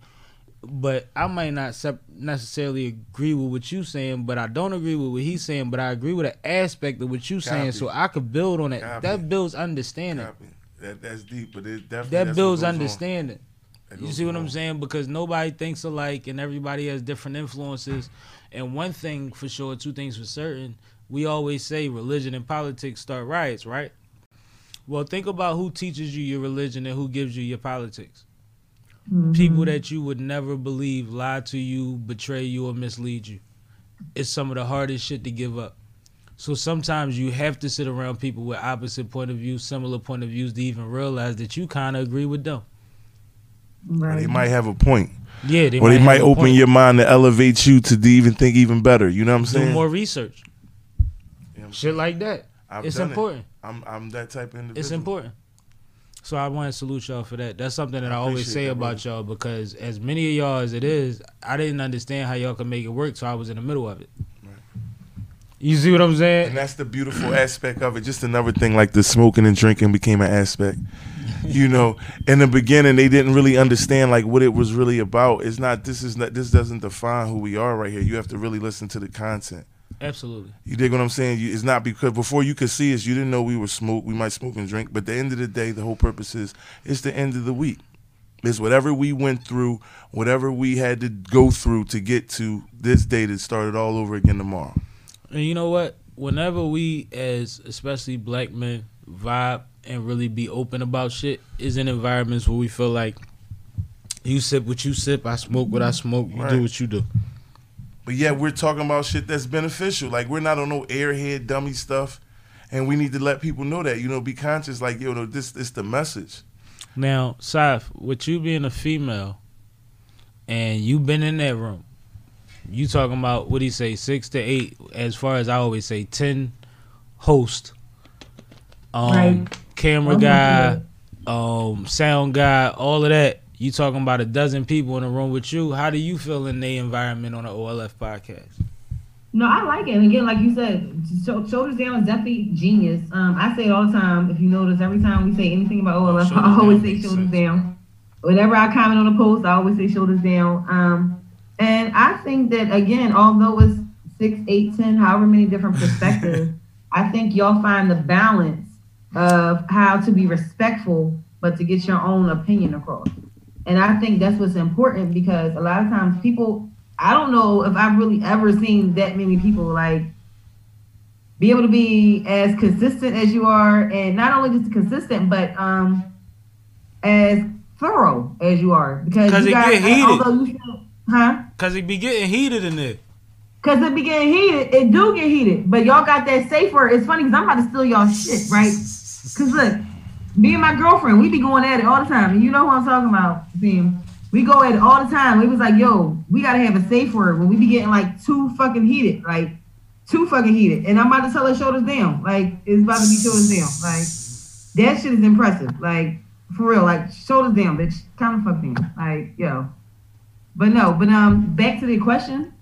C: but I might not sep- necessarily agree with what you're saying, but I don't agree with what he's saying, but I agree with an aspect of what you're saying, so I could build on it.
E: Copy.
C: That builds understanding.
E: Copy. That, that's deep, but it definitely
C: That builds understanding.
E: That
C: You see what
E: on.
C: I'm saying? Because nobody thinks alike and everybody has different influences. And one thing for sure, two things for certain, we always say religion and politics start riots, right? Well, think about who teaches you your religion and who gives you your politics. Mm-hmm. People that you would never believe lie to you, betray you, or mislead you. It's some of the hardest shit to give up. So sometimes you have to sit around people with opposite point of view, similar point of views to even realize that you kind of agree with them.
E: Or They might have a point,
C: Yeah, they
E: or they might open
C: point.
E: your mind to elevate you to even think even better. You know what I'm saying?
C: do
E: saying?
C: more research.
E: Yeah, I'm-
C: Shit like that.
E: I've
C: it's
E: important. it.
C: Important.
E: I'm I'm that type of individual.
C: It's important. So I want to salute y'all for that. That's something that I,
E: I
C: always say
E: that,
C: about y'all because as many of y'all as it is, I didn't understand how y'all could make it work, so I was in the middle of it. You see what I'm saying?
E: And that's the beautiful aspect of it. Just another thing, like the smoking and drinking became an aspect. You know, in the beginning, they didn't really understand like what it was really about. It's not. This is not. This doesn't define who we are right here. You have to really listen to the content.
C: Absolutely.
E: You dig what I'm saying? You, it's not because before you could see us, you didn't know we were smoke. We might smoke and drink, but at the end of the day, the whole purpose is it's the end of the week. It's whatever we went through, whatever we had to go through to get to this day that started all over again tomorrow.
C: And you know what? Whenever we, as especially black men, vibe and really be open about shit, is in environments where we feel like you sip what you sip, I smoke what I smoke, you
E: Right.
C: do what you do.
E: But yet we're talking about shit that's beneficial. Like we're not on no airhead dummy stuff, and we need to let people know that. You know, be conscious. Like yo, no, this is the message.
C: Now, Saf, with you being a female and you been in that room, you talking about what do you say, six to eight, as far as I always say, ten host, um,
D: Right.
C: camera
D: Oh,
C: guy, um, sound guy, all of that. You talking about a dozen people in a room with you. How do you feel in the environment on the OLF podcast?
D: No, I like it. And again, like you said, Shoulders Down is definitely genius. Um, I say it all the time. If you notice, every time we say anything about OLF,
C: Shoulders
D: I always say Shoulders
C: sense.
D: Down. Whenever I comment on a post, I always say Shoulders Down. Um, and I think that, again, although it's six, eight, ten, however many different perspectives, I think y'all find the balance of how to be respectful, but to get your own opinion across. And I think that's what's important because a lot of times people, I don't know if I've really ever seen that many people like be able to be as consistent as you are, and not only just consistent, but um as thorough as you are. Because you
C: it
D: guys,
C: get heated.
D: although you said, huh?
C: Cause it be getting heated in there.
D: Cause it be getting heated. It do get heated, but y'all got that safe word. It's funny because I'm about to steal y'all shit, right? Cause look, me and my girlfriend, we be going at it all the time, and you know who I'm talking about, Sam. We go at it all the time. We was like, yo, we gotta have a safe word when we be getting like too fucking heated, like too fucking heated. And I'm about to tell her shoulders down, like it's about to be shoulders down, like that shit is impressive, like for real, like shoulders down, bitch, kind of fuck down, like yo. But no, but um, back to the question.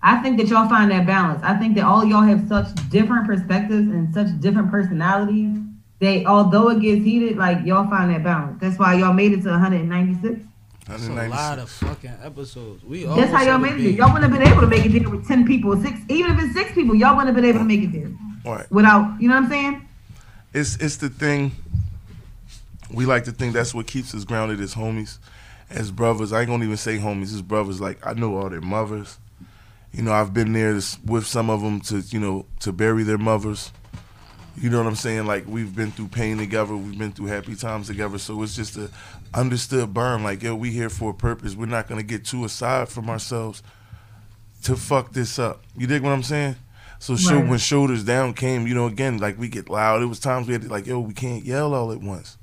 D: I think that y'all find that balance. I think that all y'all have such different perspectives and such different personalities. They, although it gets heated, like y'all find that balance. That's why y'all made it to 196.
C: That's a lot of fucking episodes. We all.
D: That's how y'all made it.
C: be-
D: Y'all wouldn't have been able to make it there with 10 people, six, even if it's six people, y'all wouldn't have been able to make it there
E: Right.
D: without, you know what I'm saying?
E: it's it's the thing. We like to think that's what keeps us grounded as homies, as brothers. I ain't gonna even say homies, as brothers. Like I know all their mothers. You know, I've been there with some of them to you know to bury their mothers. You know what I'm saying? Like we've been through pain together, we've been through happy times together. So it's just a understood burn. Like yo, we here for a purpose. We're not gonna get too aside from ourselves to fuck this up. You dig what I'm saying? So
D: Right.
E: when shoulders down came, you know, again, like we get loud. It was times we had to like, yo, we can't yell all at once.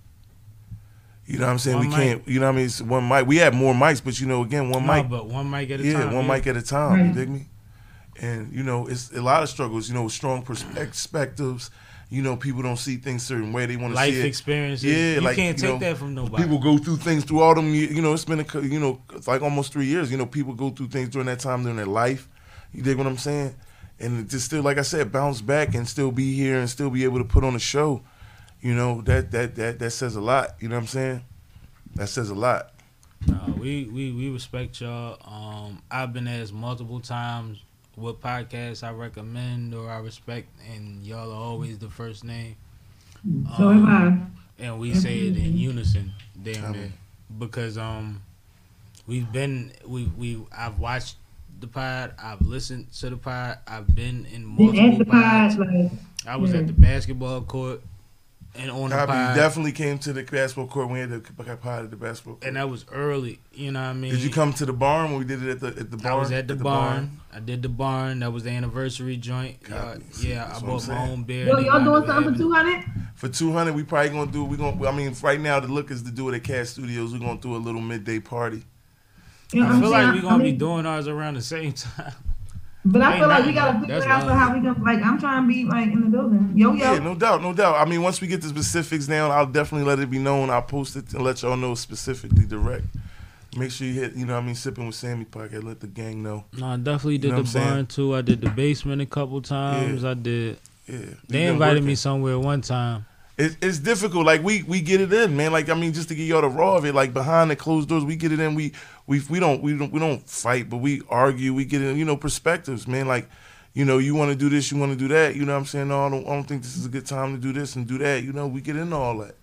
E: You know what I'm saying?
C: One
E: we
C: mic.
E: can't. You know what I mean? It's one mic. We had more mics, but you know, again, one
C: No,
E: mic.
C: but one mic at a
E: yeah,
C: time.
E: one
C: yeah.
E: mic at a time. You dig me? And you know, it's a lot of struggles. You know, strong perspectives. You know, people don't see things certain way. They want to
C: Life
E: see it.
C: experiences.
E: Yeah,
C: you
E: like,
C: can't
E: you
C: take
E: know,
C: that from nobody.
E: People go through things through all them. You know, it's been a, you know, it's like almost three years. You know, people go through things during that time during their life. You dig what I'm saying? And to still, like I said, bounce back and still be here and still be able to put on a show. you know that that that that says a lot. You know what I'm saying? That says a lot.
C: No, we, we we respect y'all. Um, I've been asked multiple times what podcasts I recommend or I respect, and y'all are always the first name.
D: So am I.
C: and we say it in unison, damn
E: it,
C: because um, we've been we we I've watched the pod, I've listened to the pod, I've been in
D: Then at
C: multiple
D: the pod,
C: pods.
D: like
C: I was
D: yeah.
C: at the basketball court and on the
E: Copy. You
C: pod,
E: definitely came to the basketball court we had the pod at the basketball. Court.
C: and that was early. You know what I mean?
E: Did you come to the barn when we did it at the at the barn?
C: I was at the, barn. I did the barn. That was the anniversary joint.
E: Copy.
C: Uh, yeah,
E: That's
C: I
E: what I'm
C: bought my
E: saying.
C: own beer.
D: yo, y'all doing something for two hundred?
E: For two hundred, we probably gonna do. We gonna. I mean, right now the look is to do it at Cat Studios. We're gonna do a little midday party.
D: You know
C: I
D: what I'm
C: feel like we're gonna
D: I
C: be doing ours around the same time.
D: But I
C: ain't
D: feel like we gotta
C: though.
D: figure out for how we can. Like I'm trying to be like in the building. Yo yo.
E: Yeah, no doubt, no doubt. I mean, once we get the specifics down, I'll definitely let it be known. I'll post it and let y'all know specifically direct. Make sure you hit, you know, what I mean, sipping with Sammie podcast. Let the gang know.
C: No, I definitely did
E: know
C: the
E: what I'm saying?
C: barn too. I did the basement a couple times. I did.
E: Yeah,
C: They invited
E: working.
C: me somewhere one time.
E: It, it's difficult. Like we we get it in, man. Like I mean, just to get y'all the raw of it. Like behind the closed doors, we get it in. We we we don't we don't we don't fight, but we argue. We get in, you know, perspectives, man. Like. You know, you want to do this, you want to do that. You know what I'm saying? No, I don't, I don't think this is a good time to do this and do that. You know, we get into all that.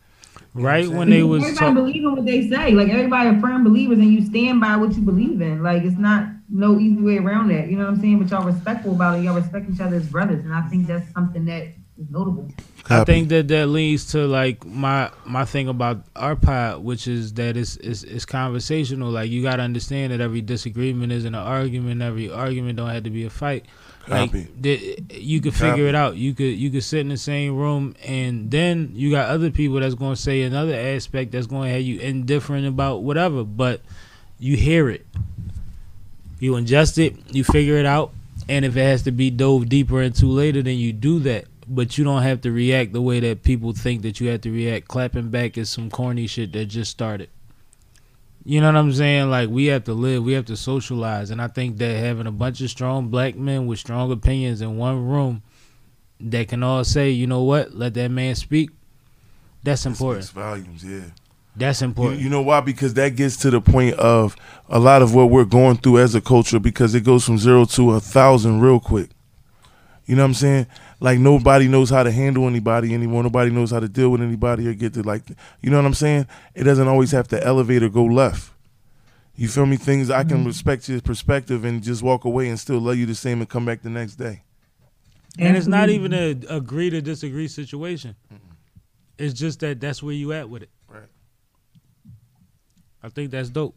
E: You know what I'm
C: Right when they was
D: everybody
C: talk-
D: believe in what they say. Like everybody are firm believers, and you stand by what you believe in. Like it's not no easy way around that. You know what I'm saying? But y'all respectful about it. Y'all respect each other as brothers, and I think that's something that is notable.
C: I think that that leads to like my my thing about our pod, which is that it's it's, it's conversational. Like you got to understand that every disagreement isn't an argument. Every argument don't have to be a fight.
E: Copy.
C: Like th- you could figure it out. You could you could sit in the same room, and then you got other people that's going to say another aspect that's going to have you indifferent about whatever. But you hear it, you ingest it, you figure it out, and if it has to be dove deeper into later, then you do that. But you don't have to react the way that people think that you have to react. Clapping back is some corny shit that just started. You know what I'm saying? Like we have to live, we have to socialize, and I think that having a bunch of strong black men with strong opinions in one room that can all say, you know what, let that man speak. That's important.
E: speaks volumes, yeah.
C: That's
E: You,
C: important.
E: you know why? Because that gets to the point of a lot of what we're going through as a culture because it goes from zero to a thousand real quick. You know what I'm saying? Like nobody knows how to handle anybody anymore. Nobody knows how to deal with anybody or get to like, you know what I'm saying? It doesn't always have to elevate or go left. You feel me? Things I can mm-hmm. respect your perspective and just walk away and still love you the same and come back the next day.
C: and it's not
D: mm-hmm.
C: even a agree to disagree situation. It's just that that's where you at with it.
E: Right.
C: I think that's dope.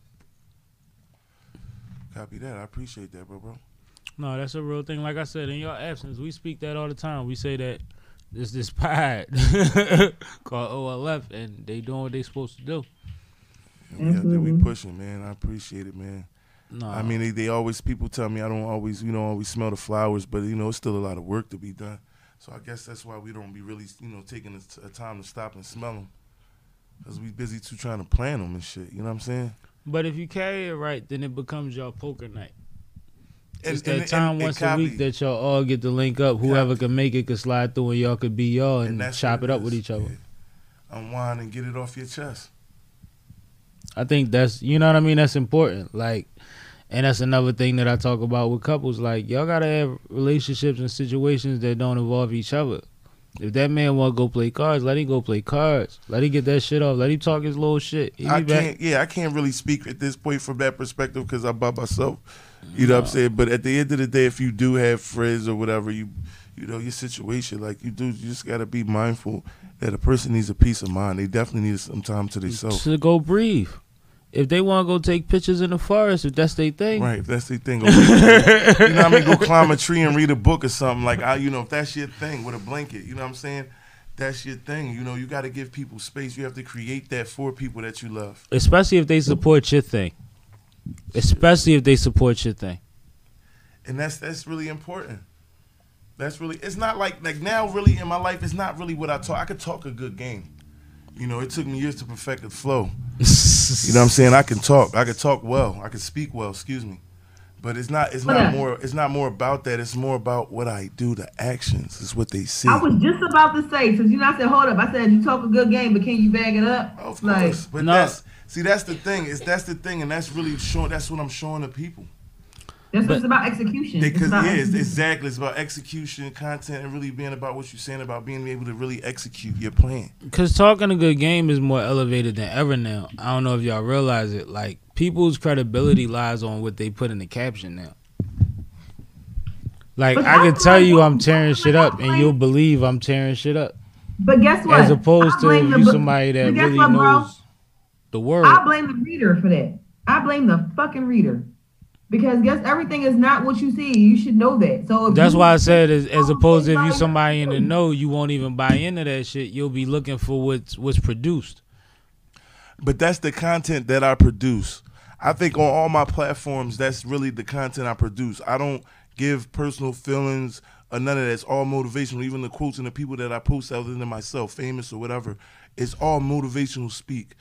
E: Copy that. I appreciate that, bro, bro.
C: No, that's a real thing. Like I said, in your absence, we speak that all the time. We say that there's this pod called OLF, and they doing what they supposed to do.
E: And we out there, we pushing, man. I appreciate it, man.
C: No,
E: I mean, they, they always people tell me I don't always you know always smell the flowers, but you know it's still a lot of work to be done. So I guess that's why we don't be really you know taking the t- time to stop and smell them, cause we busy too trying to plan them and shit. You know what I'm saying?
C: but if you carry it right, then it becomes your poker night. It's
E: And-
C: that
E: and-
C: time
E: and-
C: once a week that y'all all get to link up. Whoever can make it can slide through, and y'all could be y'all and, chop it up with each other.
E: Yeah. Unwind and get it off your chest.
C: I think that's you know what I mean. That's important. Like, and that's another thing that I talk about with couples. Like, y'all gotta have relationships and situations that don't involve each other. If that man want to go play cards, let him go play cards. Let him get that shit off. Let him talk his little shit. He
E: I
C: back.
E: can't. Yeah, I can't really speak at this point from that perspective because I'm by myself. You know what I'm saying? But at the end of the day, if you do have friends or whatever, you you know your situation, like you do, you just gotta be mindful that a person needs a peace of mind. They definitely need some time to themselves.
C: To go breathe. If they want to go take pictures in the forest, if that's their thing,
E: Right, if that's the thing. You know what I mean? Go climb a tree and read a book or something. Like I, you know, if that's your thing with a blanket, you know what I'm saying? That's your thing. You know, you got to give people space. You have to create that for people that you love.
C: especially if they support your thing. Especially if they support your thing.
E: and that's that's really important. That's really it's not like like now really in my life it's not really what I talk. I could talk a good game. You know, it took me years to perfect the flow. You know what I'm saying? I can talk. I can talk well. I can speak well. Excuse me. But it's not. It's
D: But,
E: not more. It's not more about that. It's more about what I do. The actions is what they see.
D: I was just about to say, since you know, I said, hold up. I said, you talk a good game, but can you bag it up?
E: Of
D: like,
E: course, but
C: No.
E: that's see. That's the thing. Is that's the thing, and that's really showing. That's what I'm showing the people.
D: that's
C: But-
D: what it's about execution.
E: Because
D: about
E: yeah, it's, exactly. It's about execution, content, and really being about what you're saying about being able to really execute your plan.
C: Cause talking a good game is more elevated than ever now. I don't know if y'all realize it. Like people's credibility lies on what they put in the caption now. Like
D: But
C: I could
D: that's
C: tell you
D: I'm-
C: I'm tearing shit up, and you'll believe I'm tearing shit up,
D: But guess what?
C: as opposed to
D: blame
C: if
D: the
C: you somebody that really
D: what,
C: knows the word.
D: I blame the reader for that. I blame the fucking reader. Because guess everything is not what you see. You should know that. So if
C: That's
D: you-
C: why I said, as, as
D: Oh,
C: opposed to if you
D: everybody-
C: somebody in the know, you won't even buy into that shit. You'll be looking for what's what's produced.
E: But that's the content that I produce. I think on all my platforms, that's really the content I produce. I don't give personal feelings or none of that. It's all motivational. Even the quotes and the people that I post other than myself, famous or whatever, it's all motivational speak.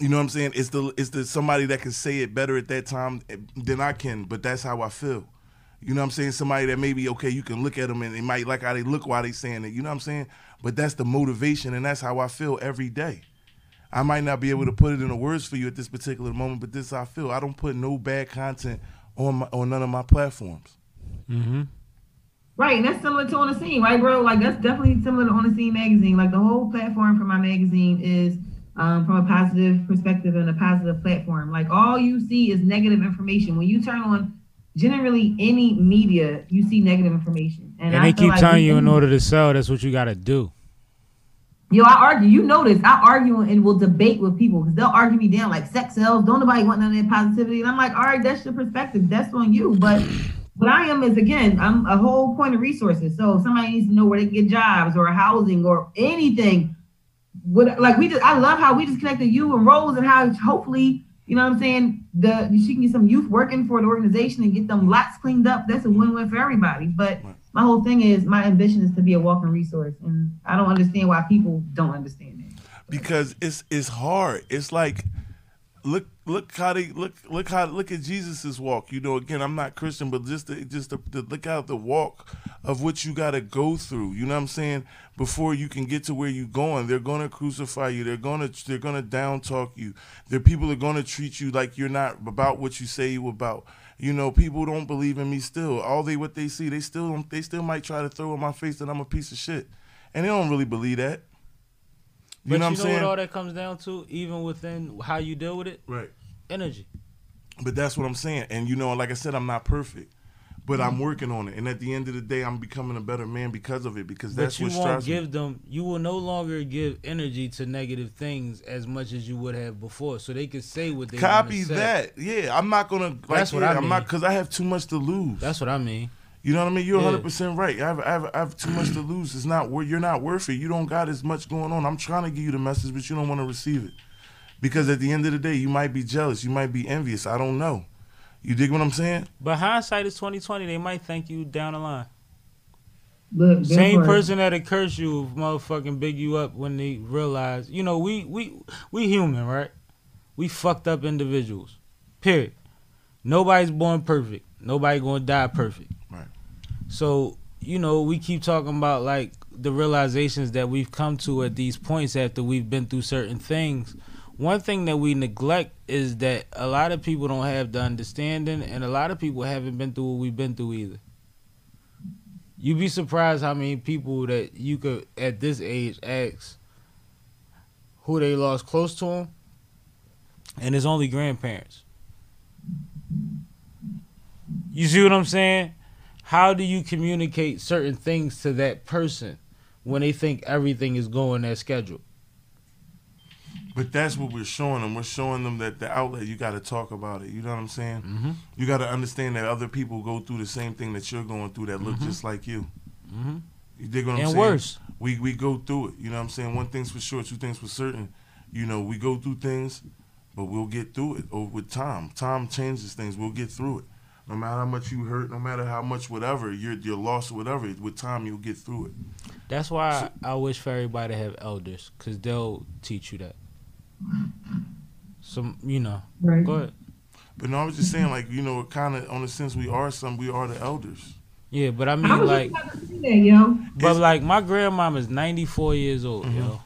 E: You know what I'm saying? It's the it's the somebody that can say it better at that time than I can, but that's how I feel. You know what I'm saying? Somebody that maybe okay, you can look at them and they might like how they look while they saying it. You know what I'm saying? But that's the motivation, and that's how I feel every day. I might not be able to put it into words for you at this particular moment, but this is how I feel. I don't put no bad content on my, on none of my platforms.
C: Mm-hmm.
D: Right, and that's similar to on the scene, right, bro? Like that's definitely similar to on the scene magazine. Like the whole platform for my magazine is um, from a positive perspective and a positive platform. Like all you see is negative information. When you turn on generally any media, you see negative information.
C: And,
D: I
C: they keep
D: like
C: telling you in order to sell, that's what you got to do.
D: Yo, I argue. You notice. I argue and will debate with people because they'll argue me down like sex sells. Don't nobody want none of that positivity. And I'm like, all right, that's your perspective. That's on you. But what I am is again, I'm a whole point of resources. So if somebody needs to know where they can get jobs or housing or anything. What like we just I love how we just connected you and Rose and how hopefully, you know what I'm saying, the she can get some youth working for the organization and get them lots cleaned up. That's a win-win for everybody. But my whole thing is my ambition is to be a walking resource. And I don't understand why people don't understand that.
E: because it's it's hard. It's like look look how they look look how look at Jesus's walk. You know, again, I'm not Christian, but just to, just to, to look out the walk of what you got to go through. You know what I'm saying? Before you can get to where you're going, they're gonna crucify you. They're gonna they're gonna down talk you. There people are gonna treat you like you're not about what you say you about. You know, people don't believe in me still. All they what they see, they still they still might try to throw in my face that I'm a piece of shit, and they don't really believe that. You
C: But
E: know what I'm
C: you know
E: saying?
C: what all that comes down to, even within how you deal with it,
E: Right.
C: energy.
E: But that's what I'm saying. And you know, like I said, I'm not perfect. But I'm working on it. And at the end of the day, I'm becoming a better man because of it. Because that's
C: but you
E: what
C: won't
E: me.
C: give them. You will no longer give energy to negative things as much as you would have before, so they can say what they
E: Copy
C: say.
E: that. Yeah, I'm not gonna. Like,
C: That's what
E: yeah,
C: I
E: I'm not because I have too much to lose.
C: That's what I mean.
E: You know what I mean. You're
C: Yeah.
E: 100 percent right. I have, I have, I have too much to lose. It's not where you're not worth it. You don't got as much going on. I'm trying to give you the message, but you don't want to receive it because at the end of the day, you might be jealous. You might be envious. I don't know. You dig what I'm saying?
C: But hindsight is twenty twenty. They might thank you down the line.
D: Look,
C: Same
D: therefore-
C: person that'll curse you, motherfucking big you up when they realize, you know, we we we human, right? We fucked up individuals. Period. Nobody's born perfect. Nobody gonna die perfect. So you know, we keep talking about like the realizations that we've come to at these points after we've been through certain things. One thing that we neglect is that a lot of people don't have the understanding, and a lot of people haven't been through what we've been through either. You'd be surprised how many people that you could at this age ask who they lost close to them, and it's only grandparents. You see what I'm saying? How do you communicate certain things to that person when they think everything is going as scheduled?
E: But that's what we're showing them. We're showing them that the outlet you got to talk about it. You know what I'm saying?
C: Mm-hmm.
E: You got to understand that other people go through the same thing that you're going through that look just like you.
C: Mm-hmm.
E: You dig what I'm
C: And
E: saying?
C: worse.
E: We we go through it. You know what I'm saying? One thing's for sure, two things for certain. You know, we go through things, but we'll get through it over with time. Time changes things. We'll get through it. No matter how much you hurt, no matter how much whatever you're you're lost or whatever, with time you'll get through it.
C: That's why I wish for everybody to have elders, cause they'll teach you that. Some, you know.
D: Right.
C: Go ahead.
E: But no, I was just saying, like you know, kind of on the sense, we are some, we are the elders.
C: Yeah, but I
D: I
C: mean,
D: was
C: like,
D: just about to say that, yo.
C: but like, my grandmom is 94 years old,
E: Mm-hmm.
C: yo.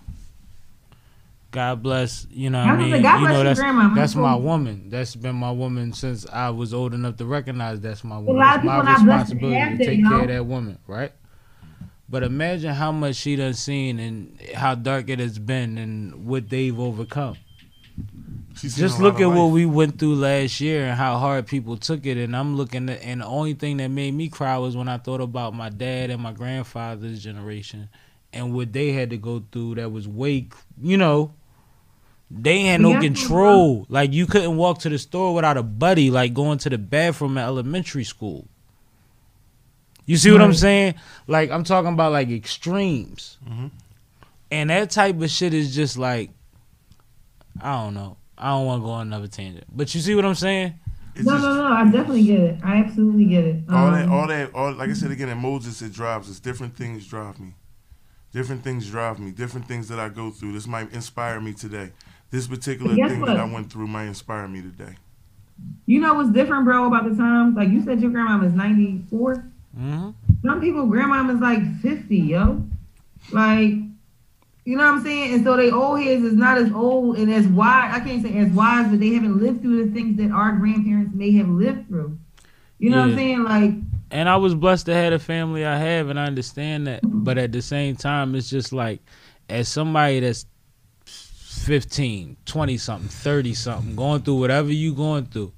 C: God bless, you know
D: I
C: what I mean?
D: like, God
C: you
D: bless
C: know, that's
D: grandma. My
C: that's my woman. That's been my woman since I was old enough to recognize that's my woman.
D: lot of
C: It's my
D: people not blessed to
C: responsibility to take
D: you
C: care
D: know?
C: of that woman, right? But imagine how much she done seen and how dark it has been and what they've overcome.
E: She's
C: Just look
E: of
C: at what we went through last year and how hard people took it. And I'm looking at, and the only thing that made me cry was when I thought about my dad and my grandfather's generation and what they had to go through that was way, you know, they had no
D: Yeah.
C: control. Like you couldn't walk to the store without a buddy, like going to the bathroom at elementary school. You see what I'm saying? Like I'm talking about like extremes.
E: Mhm.
C: And that type of shit is just like I don't know. I don't want to go on another tangent. But you see what I'm saying?
E: It's
D: No,
E: just
D: no, no. I definitely get it. I absolutely get it.
E: all that,
D: Um,
E: all that, all like I said again, in Moses, it drives us. Different things drive me. Different things drive me. Different things that I go through. This might inspire me today. This particular thing
D: what?
E: that I went through might inspire me today.
D: You know what's different, bro, about the times? Like you said, your grandma was 94.
C: hmm
D: Some people, grandma is like 50, yo. Like, you know what I'm saying? And so they old heads is not as old and as wise. I can't say as wise, but they haven't lived through the things that our grandparents may have lived through. You know what I'm saying? Like,
C: And I was blessed to have the family I have, and I understand that. But at the same time, it's just like, as somebody that's 15, 20 something, 30 something, going through whatever you going through,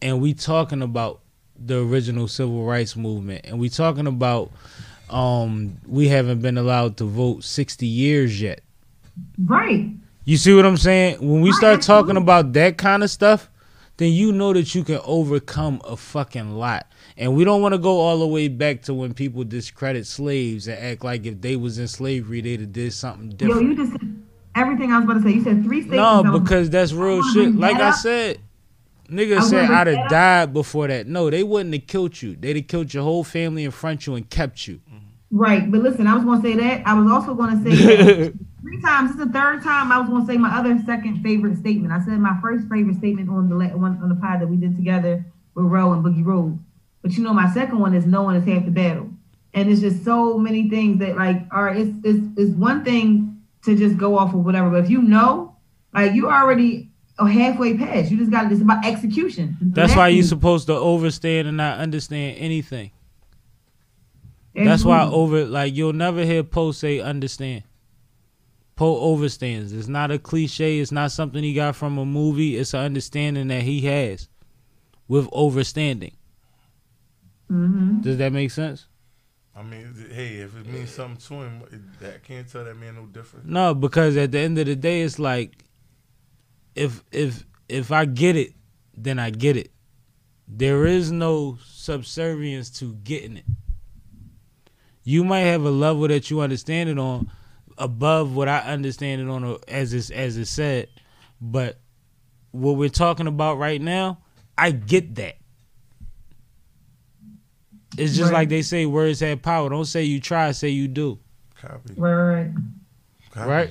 C: and we talking about the original civil rights movement, and we talking about um we haven't been allowed to vote 60 years yet.
D: right.
C: You see what I'm saying? When we start talking about that kind of stuff, then you know that you can overcome a fucking lot. And we don't want to go all the way back to when people discredit slaves and act like if they was in slavery they'd have did something
D: Yo,
C: different.
D: you just everything I was about to say. You said three statements.
C: no, because that's real shit. Like I
D: up.
C: said,
D: I
C: niggas said I'd have died before that. No, they wouldn't have killed you. They'd have killed your whole family in front of you and kept you.
D: Right, but listen, I was going to say that. I was also going to say three times. This is the third time I was going to say my other second favorite statement. I said my first favorite statement on the one on the pod that we did together with Ro and Boogie Rose. But you know, my second one is knowing is half the battle, and it's just so many things that like are it's it's it's one thing to just go off of whatever, but if you know, like you already are halfway past. You just got to, it's about execution.
C: That's why you're supposed to overstand and not understand anything. That's why over like you'll never hear Poe say understand. Poe overstands. It's not a cliche. It's not something he got from a movie. It's an understanding that he has with overstanding.
D: hmm
C: Does that make sense?
E: I mean, hey, if it means something to him, it, I can't tell that man no different.
C: No, because at the end of the day, it's like if if if I get it, then I get it. There is no subservience to getting it. You might have a level that you understand it on above what I understand it on, as it's as it said, but what we're talking about right now, I get that. It's just
D: Right.
C: like they say, words have power. Don't say you try, say you do.
E: Copy.
D: Right, right, right.
E: Copy.
C: Right?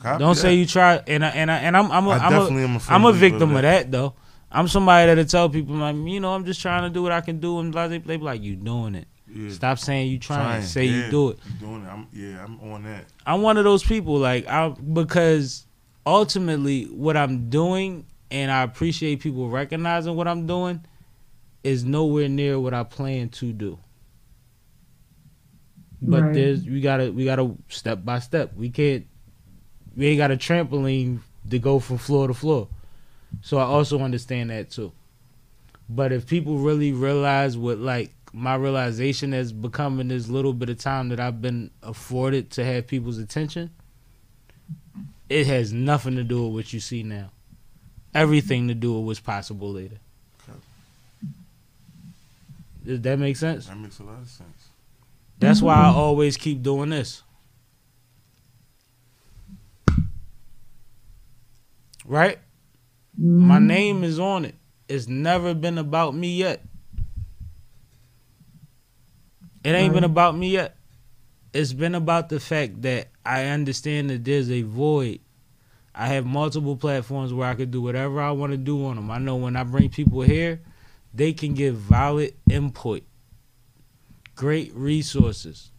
E: Copy
C: Don't
E: that.
C: say you try, and I, and I, and I'm I'm a,
E: I
C: I'm
E: definitely
C: a,
E: am a firm
C: I'm a victim
E: of
C: of
E: that.
C: that though. I'm somebody that'll tell people like, you know, I'm just trying to do what I can do, and blah, they, they be like, you doing it.
E: Yeah.
C: Stop saying you trying.
E: Trying.
C: Say
E: yeah.
C: you do it.
E: You doing it. I'm, yeah, I'm on that.
C: I'm one of those people like I because ultimately what I'm doing, and I appreciate people recognizing what I'm doing, is nowhere near what I plan to do. But
D: Right.
C: there's we gotta we gotta step by step. We can't we ain't got a trampoline to go from floor to floor. So I also understand that too. But if people really realize what like my realization has become in this little bit of time that I've been afforded to have people's attention, it has nothing to do with what you see now. Everything to do with what's possible later. Does that make sense?
E: That makes a lot of sense.
C: That's why I mm-hmm. always keep doing this. Right? Mm-hmm. My name is on it. It's never been about me yet. It ain't been about me yet. It's been about the fact that I understand that there's a void I have multiple platforms where I could do whatever I want to do on them. I know when I bring people here, they can give valid input, great resources,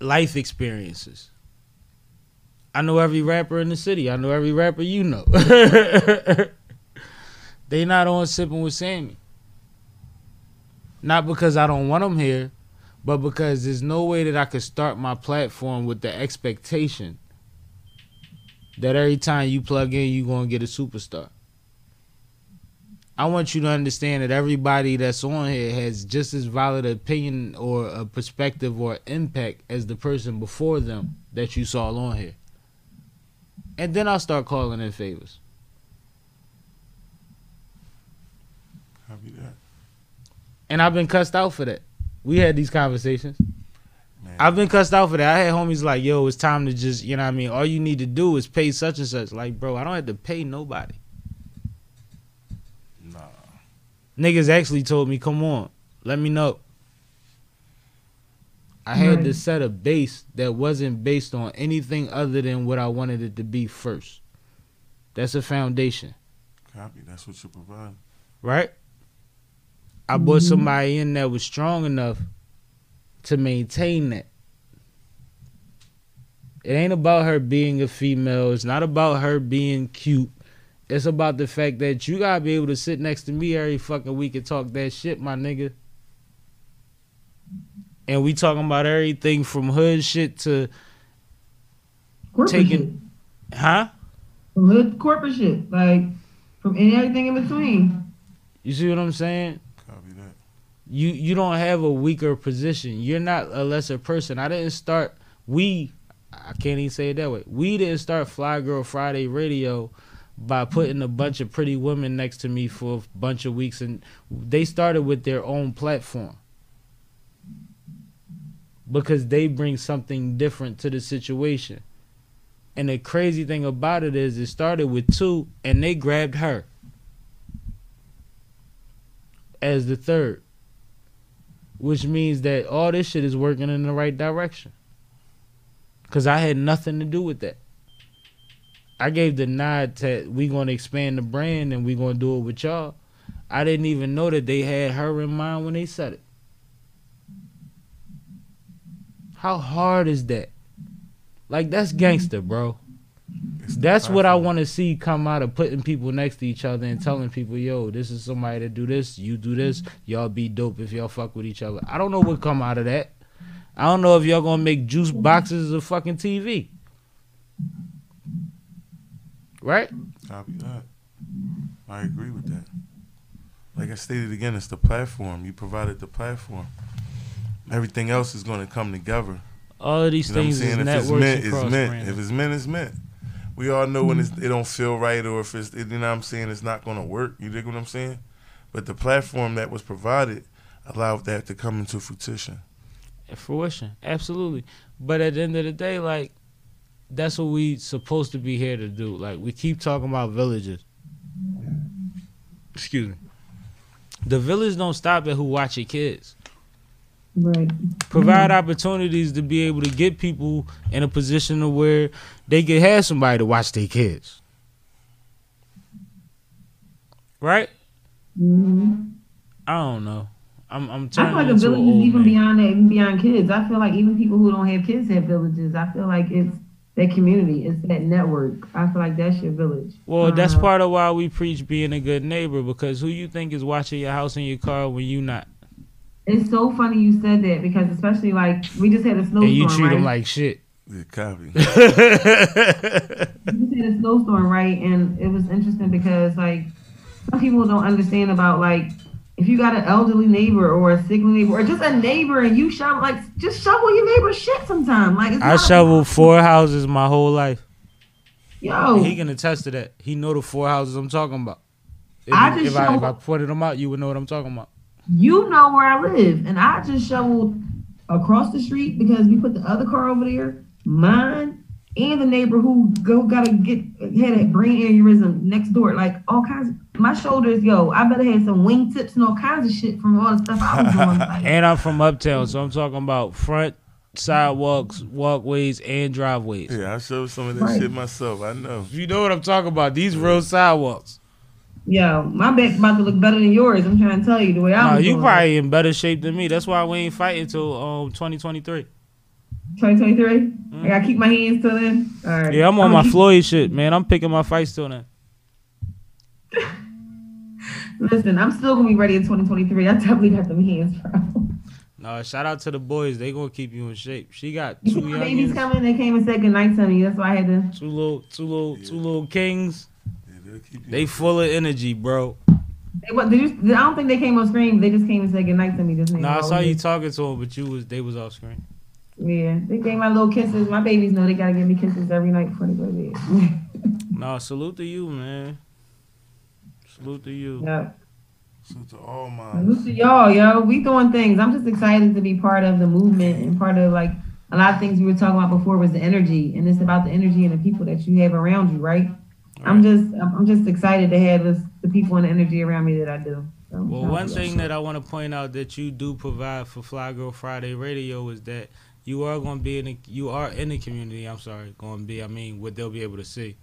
C: life experiences. I know every rapper in the city. I know every rapper you know. they not on sipping with Sammie. Not because I don't want them here, but because there's no way that I could start my platform with the expectation that every time you plug in, you're going to get a superstar. I want you to understand that everybody that's on here has just as valid opinion or a perspective or impact as the person before them that you saw on here. And then I'll start calling in favors.
E: Copy that.
C: And I've been cussed out for that. We had these conversations.
E: Man.
C: I've been cussed out for that. I had homies like, yo, it's time to just, you know what I mean? All you need to do is pay such and such. Like, bro, I don't have to pay nobody.
E: Nah.
C: Niggas actually told me, come on, let me know. I had to set a base that wasn't based on anything other than what I wanted it to be first. That's a foundation,
E: Copy. That's what you provide.
C: right? I brought mm-hmm. somebody in that was strong enough to maintain that. It ain't about her being a female. It's not about her being cute. It's about the fact that you gotta be able to sit next to me every fucking week and talk that shit, my nigga. And we talking about everything from hood shit to
D: Corporate
C: Taking-
D: shit.
C: huh?
D: From hood corporate shit. Like from and everything in between.
C: You see what I'm saying?
E: Copy that.
C: you you don't have a weaker position. You're not a lesser person. I didn't start we I can't even say it that way. We didn't start Fly Girl Friday Radio by putting a bunch of pretty women next to me for a bunch of weeks and they started with their own platform. Because they bring something different to the situation. And the crazy thing about it is it started with two and they grabbed her as the third which means that all this shit is working in the right direction. Cause I had nothing to do with that. I gave the nod to we gonna expand the brand and we gonna do it with y'all. I didn't even know that they had her in mind when they said it. How hard is that? Like that's gangster, bro.
E: It's
C: That's what I want to see come out of putting people next to each other and telling people, yo, this is somebody that do this, you do this, y'all be dope if y'all fuck with each other. I don't know what come out of that. I don't know if y'all gonna make juice boxes of fucking TV. Right?
E: Copy that. I agree with that. Like I stated again, it's the platform. You provided the platform. Everything else is going to come together.
C: All of these
E: You know what I'm
C: things is
E: saying? If it's
C: networks
E: meant, it's
C: across
E: meant.
C: brands.
E: If it's meant, it's meant. We all know when it's, it don't feel right or if it's, you know what I'm saying, it's not going to work. You dig what I'm saying? But the platform that was provided allowed that to come into fruition.
C: fruition absolutely but at the end of the day like that's what we supposed to be here to do like we keep talking about villages excuse me the village don't stop at who watch your kids
D: Right.
C: provide opportunities to be able to get people in a position of where they can have somebody to watch their kids right
D: hmm
C: i don't know i'm, I'm
D: I feel like a village is even
C: man.
D: beyond that, even beyond kids. I feel like even people who don't have kids have villages. I feel like it's that community, it's that network. I feel like that's your village.
C: Well, that's
D: Uh,
C: part of why we preach being a good neighbor because who you think is watching your house and your car when you not,
D: It's so funny you said that because especially like we just had a snowstorm,
C: and you treat
D: right?
C: them like shit.
E: Yeah, copy.
D: we just had a snowstorm, right? And it was interesting because like some people don't understand about like if you got an elderly neighbor or a sickly neighbor or just a neighbor and you shovel like just shovel your neighbor's shit sometime. Like it's
C: I shoveled four houses my whole life.
D: Yo,
C: He can attest to that. He know the four houses I'm talking about. If,
D: I just
C: if, I, if I pointed them out, you would know what I'm talking about.
D: you know where I live, and I just shoveled across the street because we put the other car over there, mine, and the neighbor who go gotta get had a brain aneurysm next door, like all kinds. Of, my shoulders, yo, I better had some wingtips and all kinds of shit from all the stuff I was doing. Like,
C: And I'm from uptown, so I'm talking about front, sidewalks, walkways, and driveways.
E: Yeah, I showed some of that
D: Right.
E: shit myself. I know.
C: You know what I'm talking about? These real sidewalks.
D: Yo, my back about to look better than yours. I'm trying to tell you the way I'm.
C: Nah, you probably in better shape than me. That's why we ain't fighting till um 2023.
D: 2023. I gotta keep my hands till then. All right.
C: Yeah, I'm on
D: I'ma
C: my
D: keep-
C: Floyd shit, man. I'm picking my fights till then.
D: Listen, I'm still gonna be ready in 2023. I definitely got them hands, bro.
C: No, shout out to the boys. They gonna keep you in shape. She got
D: You see
C: two
D: my babies coming. They came and said goodnight to me. That's why I had to.
C: two little, two little, two little kings.
E: Yeah, they'll keep you-
C: They full of energy, bro.
D: They, what, did you, I don't think they came on screen. They just came and said goodnight to me. Just
C: No, I saw you talking to them, but you was they was off screen.
D: Yeah, they gave my little kisses. My babies know they gotta give me kisses every night before they go to bed.
C: No, salute to you, man. Salute to you.
D: yeah.
E: So to all my
D: Salute to y'all, yo. We doing things. I'm just excited to be part of the movement and part of like a lot of things we were talking about before was the energy, and it's about the energy and the people that you have around you, right? I'm just I'm I'm just excited to have this, the people and the energy around me that I do. So,
C: Well, one
D: out to
C: thing that I want to point out that you do provide for Fly Girl Friday Radio is that you are going to be in the, you are in the community. I'm sorry, going to be. I mean, what they'll be able to see.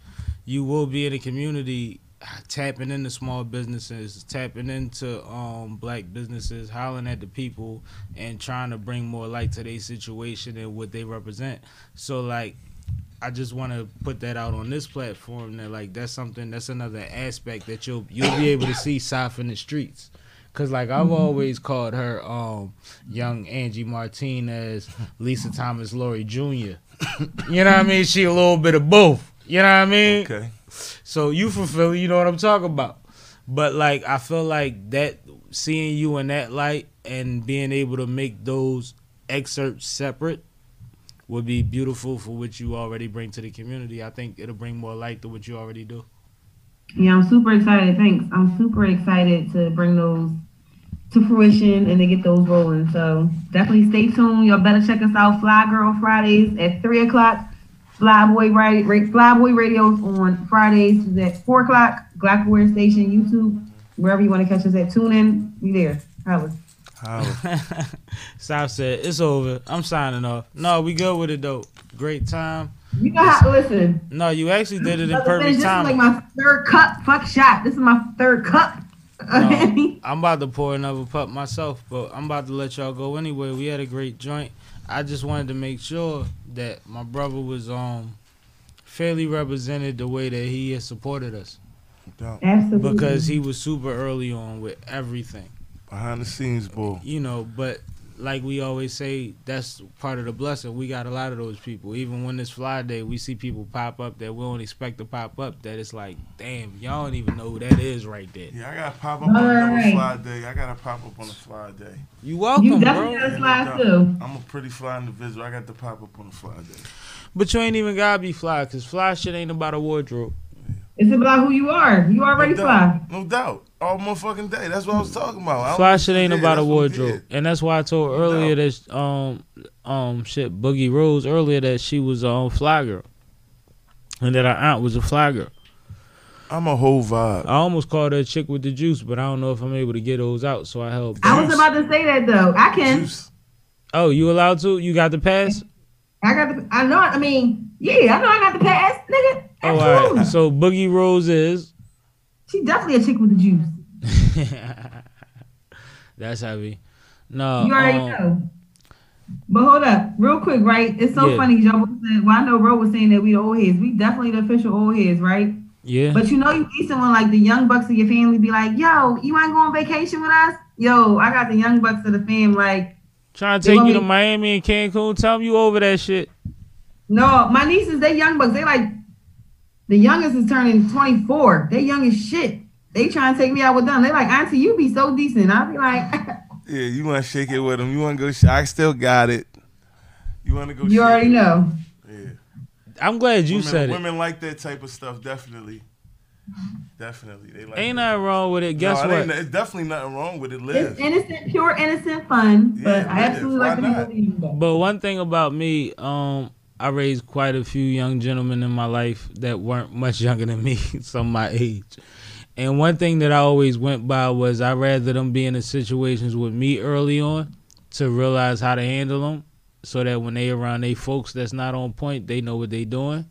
C: You will be in the community, tapping into small businesses, tapping into um, black businesses, hollering at the people, and trying to bring more light to their situation and what they represent. So, like, I just want to put that out on this platform that like that's something that's another aspect that you'll you'll be able to see Saf in the streets. Cause like I've always called her um young Angie Martinez, Lisa Thomas Laury Jr. you know what I mean? She a little bit of both. You know what I mean?
E: Okay.
C: So you Philly, you know what I'm talking about. But like I feel like that seeing you in that light and being able to make those excerpts separate would be beautiful for what you already bring to the community. I think it'll bring more light to what you already do.
D: Yeah, I'm super excited. Thanks. I'm super excited to bring those to fruition and to get those rolling. So definitely stay tuned. Y'all better check us out. Fly Girl Fridays at three o'clock. Flyboy right, Flyboy Radios on Fridays at four o'clock. Blackboard Station, YouTube, wherever you want to catch us at. Tune in. We there. Holla.
E: Holla.
C: South said it's over. I'm signing off. No, we good with it though. Great time.
D: You know how? Listen.
C: No, you actually did it in
D: perfect Finish,
C: perfect
D: this is like my third cup. Fuck shot. This is my third cup.
C: No, I'm about to pour another pup myself, but I'm about to let y'all go anyway. We had a great joint. I just wanted to make sure that my brother was um fairly represented the way that he has supported us
D: Absolutely.
C: because he was super early on with everything,
E: Behind the scenes, boy.
C: you know. But like we always say, that's part of the blessing. We got a lot of those people. Even when it's Fly Day, we see people pop up that we don't expect to pop up. That it's like, damn, y'all don't even know who that is right there.
E: Yeah, I gotta pop up on another
D: Alright.
E: fly day. I gotta pop up on a fly day.
C: You welcome,
D: you definitely
C: bro.
D: got a slide too.
E: I'm a pretty fly individual. I got to pop up on a fly day.
C: But you ain't even gotta be fly, cause fly shit ain't about a wardrobe.
D: It's about who you are. You already
E: no
D: fly.
E: No doubt. All motherfucking day. That's what I was talking about. I don't
C: Fly shit ain't about a
E: That's what we
C: wardrobe, and that's why I told earlier that um um shit Boogie Rose earlier that she was a um, fly girl, and that her aunt was a fly girl.
E: I'm a whole vibe.
C: I almost called her a chick with the juice, but I don't know if I'm able to get those out, so I held.
D: I was about to say that though. I can.
E: Juice.
C: Oh, you allowed to? You got the pass?
D: I got the. I know. I mean, yeah, I know. I got the pass, nigga.
C: Oh, all
D: Absolutely.
C: right. So Boogie Rose is.
D: She definitely a chick with the juice.
C: That's heavy. No,
D: You already
C: um,
D: know. But hold up, real quick, right? It's so
C: Yeah.
D: funny, Joe. Said, well, I know Ro was saying that we the old heads. We definitely the official old heads, right?
C: Yeah.
D: But you know, you need someone like the young bucks of your family be like, "Yo, you want to go on vacation with us?" Yo, I got the young bucks of the fam. Like,
C: Trying to take you to Miami and Cancun. Tell them you over that shit.
D: no, my nieces, they young bucks. They like the youngest is turning twenty four. They young as shit. They trying to take me out with them. They like, Auntie, you be so decent. I be like,
E: Yeah, you want to shake it with them. You want to go. Sh- I still got it. You want to go.
D: you
E: shake
D: already
E: it.
D: know.
E: Yeah.
C: I'm glad you
E: women,
C: said it.
E: Women like that type of stuff. Definitely. Definitely. They like
C: Ain't
E: that.
C: nothing wrong with it. Guess
E: no,
C: what?
E: It's definitely nothing wrong with it. Live.
D: It's innocent, pure innocent fun.
E: Yeah,
D: but I absolutely like the
E: not?
D: people.
C: But one thing about me, um, I raised quite a few young gentlemen in my life that weren't much younger than me, some my age. And one thing that I always went by was I rather them be in the situations with me early on to realize how to handle them so that when they around they folks that's not on point, they know what they doing.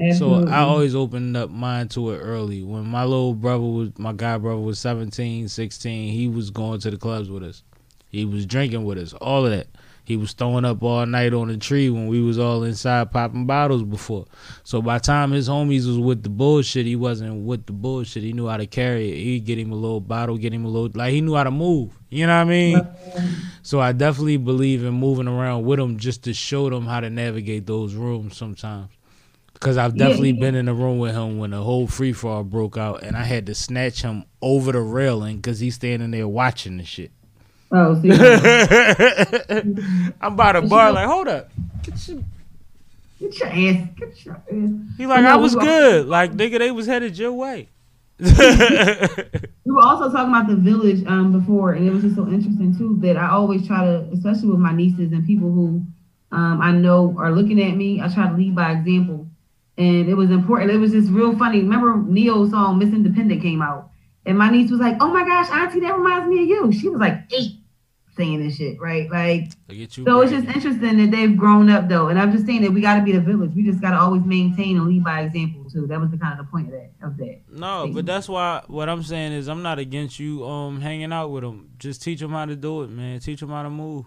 D: Absolutely.
C: So I mm-hmm. always opened up mine to it early. When my little brother was, my god brother was 17, 16, he was going to the clubs with us. He was drinking with us, all of that. He was throwing up all night on the tree when we was all inside popping bottles before. So by the time his homies was with the bullshit, he wasn't with the bullshit. He knew how to carry it. He'd get him a little bottle, get him a little, like he knew how to move. You know what I mean? So I definitely believe in moving around with him just to show them how to navigate those rooms sometimes. Cause I've definitely
D: yeah.
C: been in the room with him when the whole free fall broke out, and I had to snatch him over the railing because he's standing there watching the shit.
D: Oh, see,
C: I'm by the bar, like, hold up. Get your,
D: get your ass, get your ass.
C: he like,
D: No,
C: I was
D: we were-
C: good. Like, nigga, they was headed your way.
D: We were also talking about the village um before, and it was just so interesting too that I always try to, especially with my nieces and people who um I know are looking at me, I try to lead by example. And it was important. It was just real funny. Remember Neo's song Miss Independent came out, and my niece was like, "Oh my gosh, Auntie, that reminds me of you." She was like eight, saying this shit, right? Like,
C: Look at you.
D: so it's just interesting that they've grown up though, and I'm just saying that we got to be the village. We just got to always maintain and lead by example too. That was the kind of the point of that. Of that.
C: No, but that's why what I'm saying is I'm not against you um hanging out with them. Just teach them how to do it, man. Teach them how to move.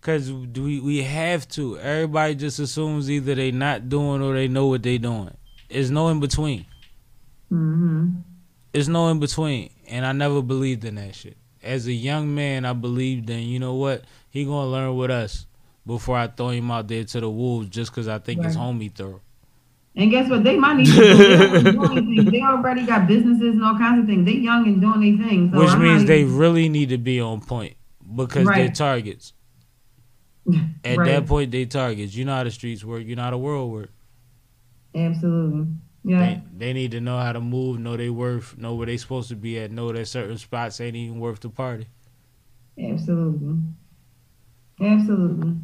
C: Cause we we have to. Everybody just assumes either they not doing or they know what they doing. There's no in between.
D: hmm
C: There's no in between, and I never believed in that shit. As a young man, I believed in you know what he gonna learn with us before I throw him out there to the wolves just cause I think his
D: Right.
C: homie thorough.
D: And guess what? They my nieces. so they, already they already got businesses and all kinds of things. They young and doing their things. So
C: Which
D: I'm
C: means they
D: even-
C: really need to be on point because they're targets. At
D: Right.
C: that point, they targets. You know how the streets work. You know how the world work.
D: Absolutely. Yeah.
C: They, they need to know how to move, know they worth, know where they supposed to be at, know that certain spots ain't even worth the party.
D: Absolutely. Absolutely.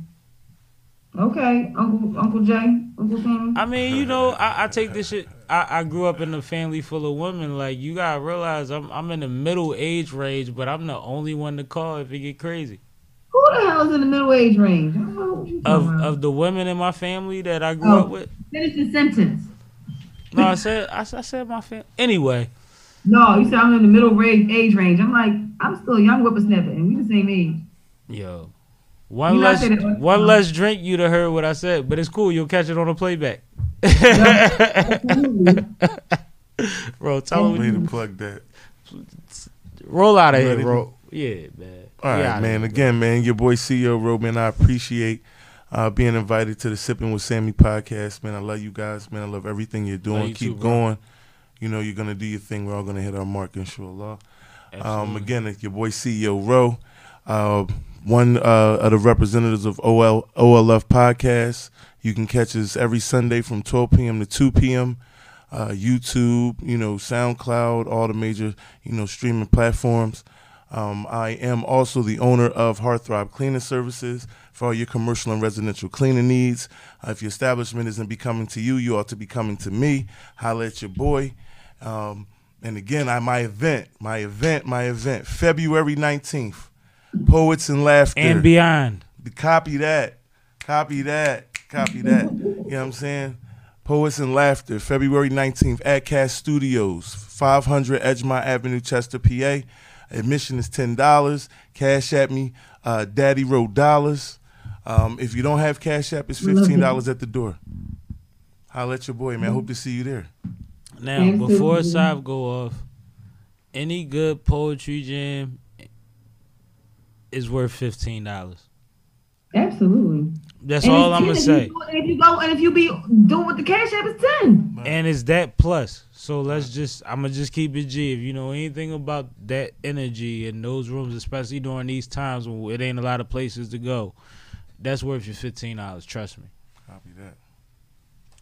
D: Okay, Uncle Uncle Jay, Uncle Sammy.
C: I mean, you know, I, I take this shit. I, I grew up in a family full of women. Like you gotta realize, I'm I'm in the middle age range, but I'm the only one to call if it get crazy.
D: Who the hell is in the middle age range? I don't know what
C: Of
D: about.
C: of the women in my family that I grew
D: Oh.
C: up with.
D: Finish the sentence.
C: No, I said I, I said my family. Anyway,
D: No, you said I'm in the middle range, age range. I'm like, I'm still a young whippersnapper, and we the same age.
C: Yo, one
D: You
C: less
D: that-
C: one less drink you'd have heard what I said, but it's cool. You'll catch it on the playback. Bro, tell
E: Way
C: him
E: to plug that.
C: roll out of
E: Ready?
C: here, bro. Yeah, man.
E: All
C: We
E: right,
C: outta
E: man.
C: here.
E: Again, man, your boy CEO Ro, man. I appreciate uh, being invited to the Sipping with Sammy podcast, man. I love you guys, man. I love everything you're doing.
C: you
E: Keep
C: too,
E: going. You know you're gonna do your thing. We're all gonna hit our mark, inshallah. Um, again, it's your boy CEO Ro, uh, one uh, of the representatives of OL OLF podcast. You can catch us every Sunday from 12 p.m. to 2 p.m. Uh, YouTube, you know, SoundCloud, all the major, you know, streaming platforms. Um, I am also the owner of Heartthrob Cleaning Services for all your commercial and residential cleaning needs. Uh, if your establishment isn't becoming to you, you ought to be coming to me. Holla at your boy. Um, and again, I my event, my event, my event, February 19th, Poets and Laughter.
C: and beyond.
E: Copy that. Copy that. Copy that. you know what I'm saying? Poets and Laughter, February 19th at Cast Studios, 500 Edgemont Avenue, Chester, PA. Admission is $10. Cash at me, uh, Daddy Road Dollars. Um, if you don't have Cash App, it's $15 at the door. Holla at your boy, man. Hope to see you there.
C: Now,
D: Absolutely.
C: before Sav go off, any good poetry jam is worth fifteen dollars.
D: Absolutely.
C: That's
D: And
C: all
D: it's
C: I'm gonna say.
D: If you, and if you go and if you be doing with the cash app, it's ten.
C: And it's that plus. So let's just I'm gonna just keep it G. If you know anything about that energy in those rooms, especially during these times when it ain't a lot of places to go, that's worth your fifteen dollars. Trust me.
E: Copy that.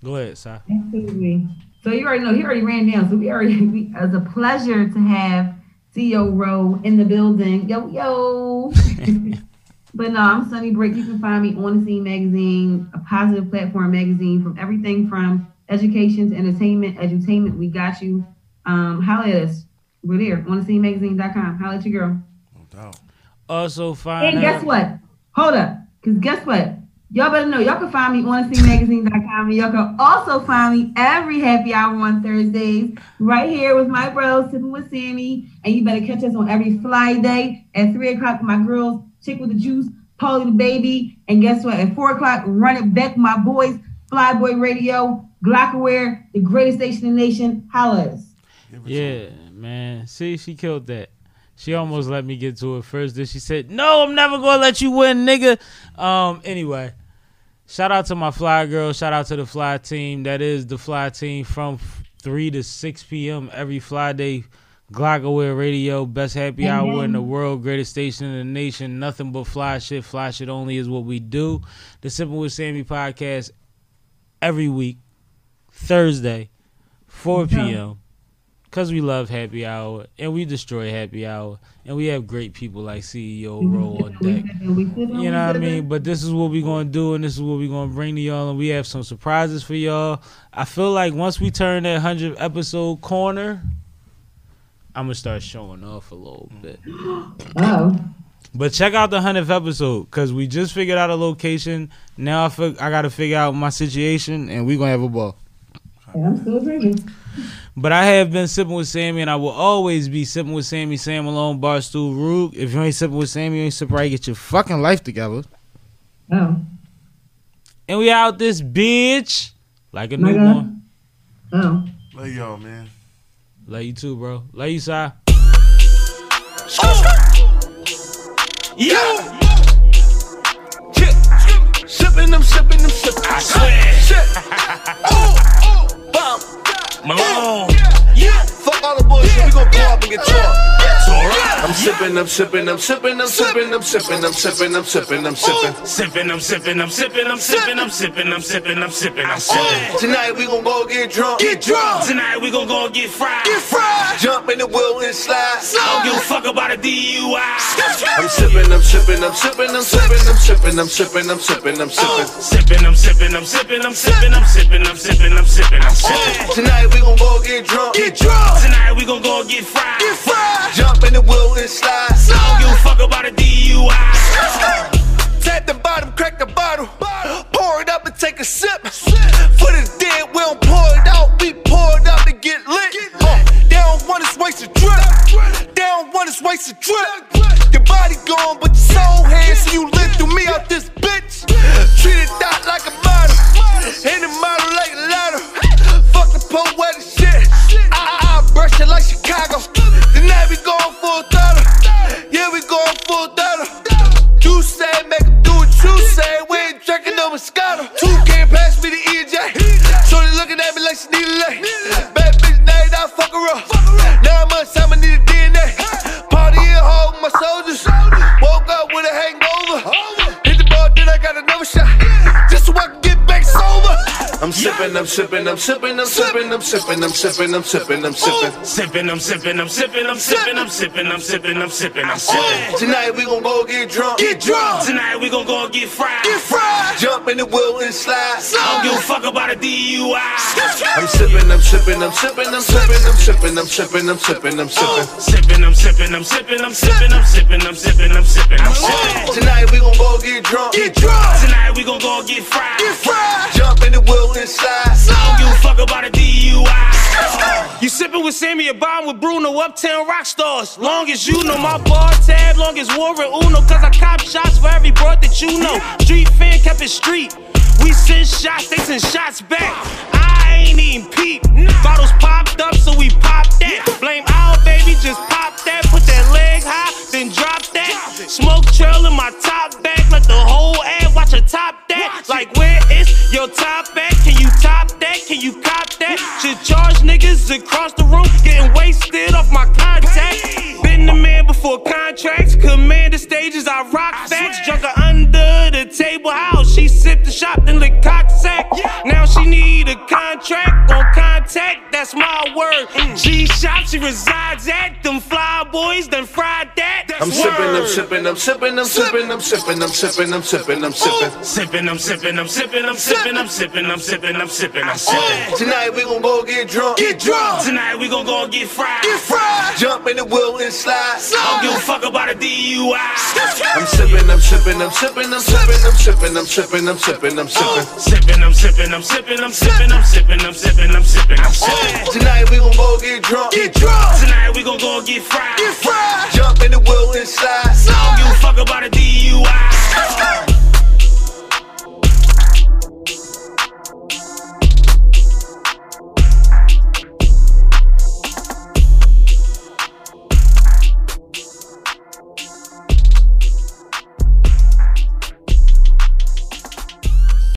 C: Go ahead, Si.
D: Absolutely. So you already know he already ran down. So we already we, it's a pleasure to have CEO Ro in the building. Yo yo. but no, I'm Sunny Brick. You can find me on the Scene Magazine, a positive platform magazine from everything from education to entertainment, edutainment. We got you. Um, holla at us. We're there on the scenemagazine.com. Holla at your girl.
E: No doubt.
C: Also find
D: And guess
C: her-
D: what? Hold up. Because guess what? Y'all better know y'all can find me on cmagazine.com and y'all can also find me every happy hour on Thursdays right here with my bros sipping with Sammy. And you better catch us on every fly day at three o'clock with my girls, Chick with the Juice, Paulie the Baby. And guess what? At four o'clock, run it back my boys, Flyboy Radio, Glocawear, the greatest station in the nation. Holla us.
C: Yeah, man. See, she killed that. She almost let me get to it first. Then she said, "No, I'm never gonna let you win, nigga." Um. Anyway, shout out to my fly girl. Shout out to the fly team. That is the fly team from three to six p.m. every fly day. Glocawear Radio, best happy hour in the world, greatest station in the nation. Nothing but fly shit. Fly shit only is what we do. The Sipping with Sammy podcast every week, Thursday, 4 p.m. Cause we love happy hour and we destroy happy hour and we have great people like CEO Ro on deck. You know what I mean? But this is what we're gonna do and this is what we're gonna bring to y'all and we have some surprises for y'all. I feel like once we turn that hundred episode corner, I'm gonna start showing off a little bit.
D: Oh.
C: But check out the hundredth episode because we just figured out a location. Now I fig- I gotta figure out my situation and we gonna have a ball.
D: I'm still drinking.
C: But I have been sipping with Sammy, and I will always be sipping with Sammy, Sam Malone, Barstool, Rook. If you ain't sipping with Sammy, you ain't sipping right. Get your fucking life together.
D: Oh.
C: And we out this bitch like a
D: My
C: newborn.
D: Oh.
E: Love y'all, man.
C: Love you too, bro. Love you, Si.
B: Yeah,
A: Sipping them, sipping them, sipping.
B: I swear.
A: Shit. Oh, oh, bomb.
B: Malone.
A: Yeah. Fuck all the bullshit. We gon' pull up and get tore.
B: It's alright.
A: I'm sipping, I'm sipping, I'm sipping, I'm sipping, I'm sipping, I'm sipping, I'm sipping, I'm sipping.
B: Sipping, I'm sipping, I'm sipping, I'm sipping, I'm sipping, I'm sipping, I'm sipping, I'm sipping.
A: Tonight we gon' go get drunk. Get drunk.
B: Tonight we gon' go get fried.
A: Get fried. Jump in the wheel and slide.
B: I don't give a fuck about a DUI.
A: I'm sipping, I'm sipping, I'm sipping, I'm sipping, I'm sipping, I'm sipping, I'm sipping, I'm sipping.
B: Sipping, I'm sipping, I'm sipping, I'm sipping, I'm sipping, I'm sipping, I'm sipping, I'm sipping.
A: Tonight we gon' go get drunk. Get drunk.
B: Tonight we gon' go get fried.
A: Get fried. Jump in the wheel and slide.
B: I don't give a fuck about a DUI.
A: Tap the bottom, crack the bottle. Pour it up and take a sip. For the dead, we don't pour it out. We pour it up and get lit. Uh, they don't want us waste a drip. They don't want us waste a drip. Your body gone, but your soul here. So you live through me out this bitch. Treat it out like a model. And the model like a ladder. Fuck the poetic shit. I, I, I brush it like Chicago. Tonight we going full throttle. Yeah, we going full throttle. You say, make 'em do what you say. We ain't drinking no Moscato. Two can't pass me the EJ. Shorty looking at me like she need a leg. I fuck her up. Now much time I need a DNA. Party at home, my soldiers. Woke up with a hangover. Hit the ball, then I got another shot. I'm sipping, I'm sipping, I'm sipping, I'm sipping, I'm sipping, I'm sipping, I'm sipping, I'm sipping.
B: Sipping, I'm sipping, I'm sipping, I'm sipping, I'm sipping, I'm sipping, I'm sipping, I'm sipping.
A: Tonight we gon' go get drunk. Get drunk.
B: Tonight we gon' go get fried.
A: Get fried. Jump in the wheel and slide.
B: I don't give a fuck about a DUI.
A: I'm sipping, I'm sipping, I'm sipping, I'm sipping, I'm sipping, I'm sipping, I'm sipping, I'm sipping.
B: Sipping, I'm sipping, I'm sipping, I'm sipping, I'm sipping, I'm sipping, I'm sipping, I'm sipping.
A: Tonight we gon' go get drunk. Get drunk.
B: Tonight we gon' go get fried.
A: Get fried. Jump in the wheel slide.
B: I don't give a fuck about a DUI. You sipping with Sammy, a bomb with Bruno, uptown rock stars. Long as you know my bar tab, long as war and Uno, cause I cop shots for every broad that you know. Street fan kept it street. We send shots, they send shots back. I ain't even peep. Bottles popped up, so we popped that. Blame our baby, just pop that. Put that leg high, then drop that. Smoke trail in my top back, let the whole ad watch a top that. Like where is your top at? Can you top that? Can you cop that? Should charge niggas across the room, getting wasted off my contact. Been the man before contracts, command the stages, I rock facts. Drunk her under the table house, she sipped the shop, then lick cock sack. Now she need a contract on contact, that's my word. G shop, she resides at them fly boys, done fried that. That's
A: I'm sipping, I'm sipping, I'm sipping, I'm sipping, I'm sipping, I'm sipping, I'm sipping, I'm sipping.
B: Sipping, I'm sipping, I'm sipping, I'm sipping, I'm sipping, I'm sipping, I'm sipping, I'm sipping.
A: Tonight we gon' go get drunk. Get drunk.
B: Tonight we gon' go get fried.
A: Get fried. Jump in the wheel and slide.
B: I don't give a fuck about a DUI.
A: I'm sipping, I'm sipping, I'm sipping, I'm sipping, I'm sipping, I'm sipping, I'm sipping, I'm sipping.
B: Sipping, I'm sipping, I'm sipping, I'm sipping, I'm sipping, I'm sipping, I'm sipping, I'm sipping.
A: Tonight we gon' go get drunk. Get drunk.
B: Tonight we gon' go get fried.
A: Get fried. Jump in the wheel and slide.
B: I don't give a fuck about a DUI.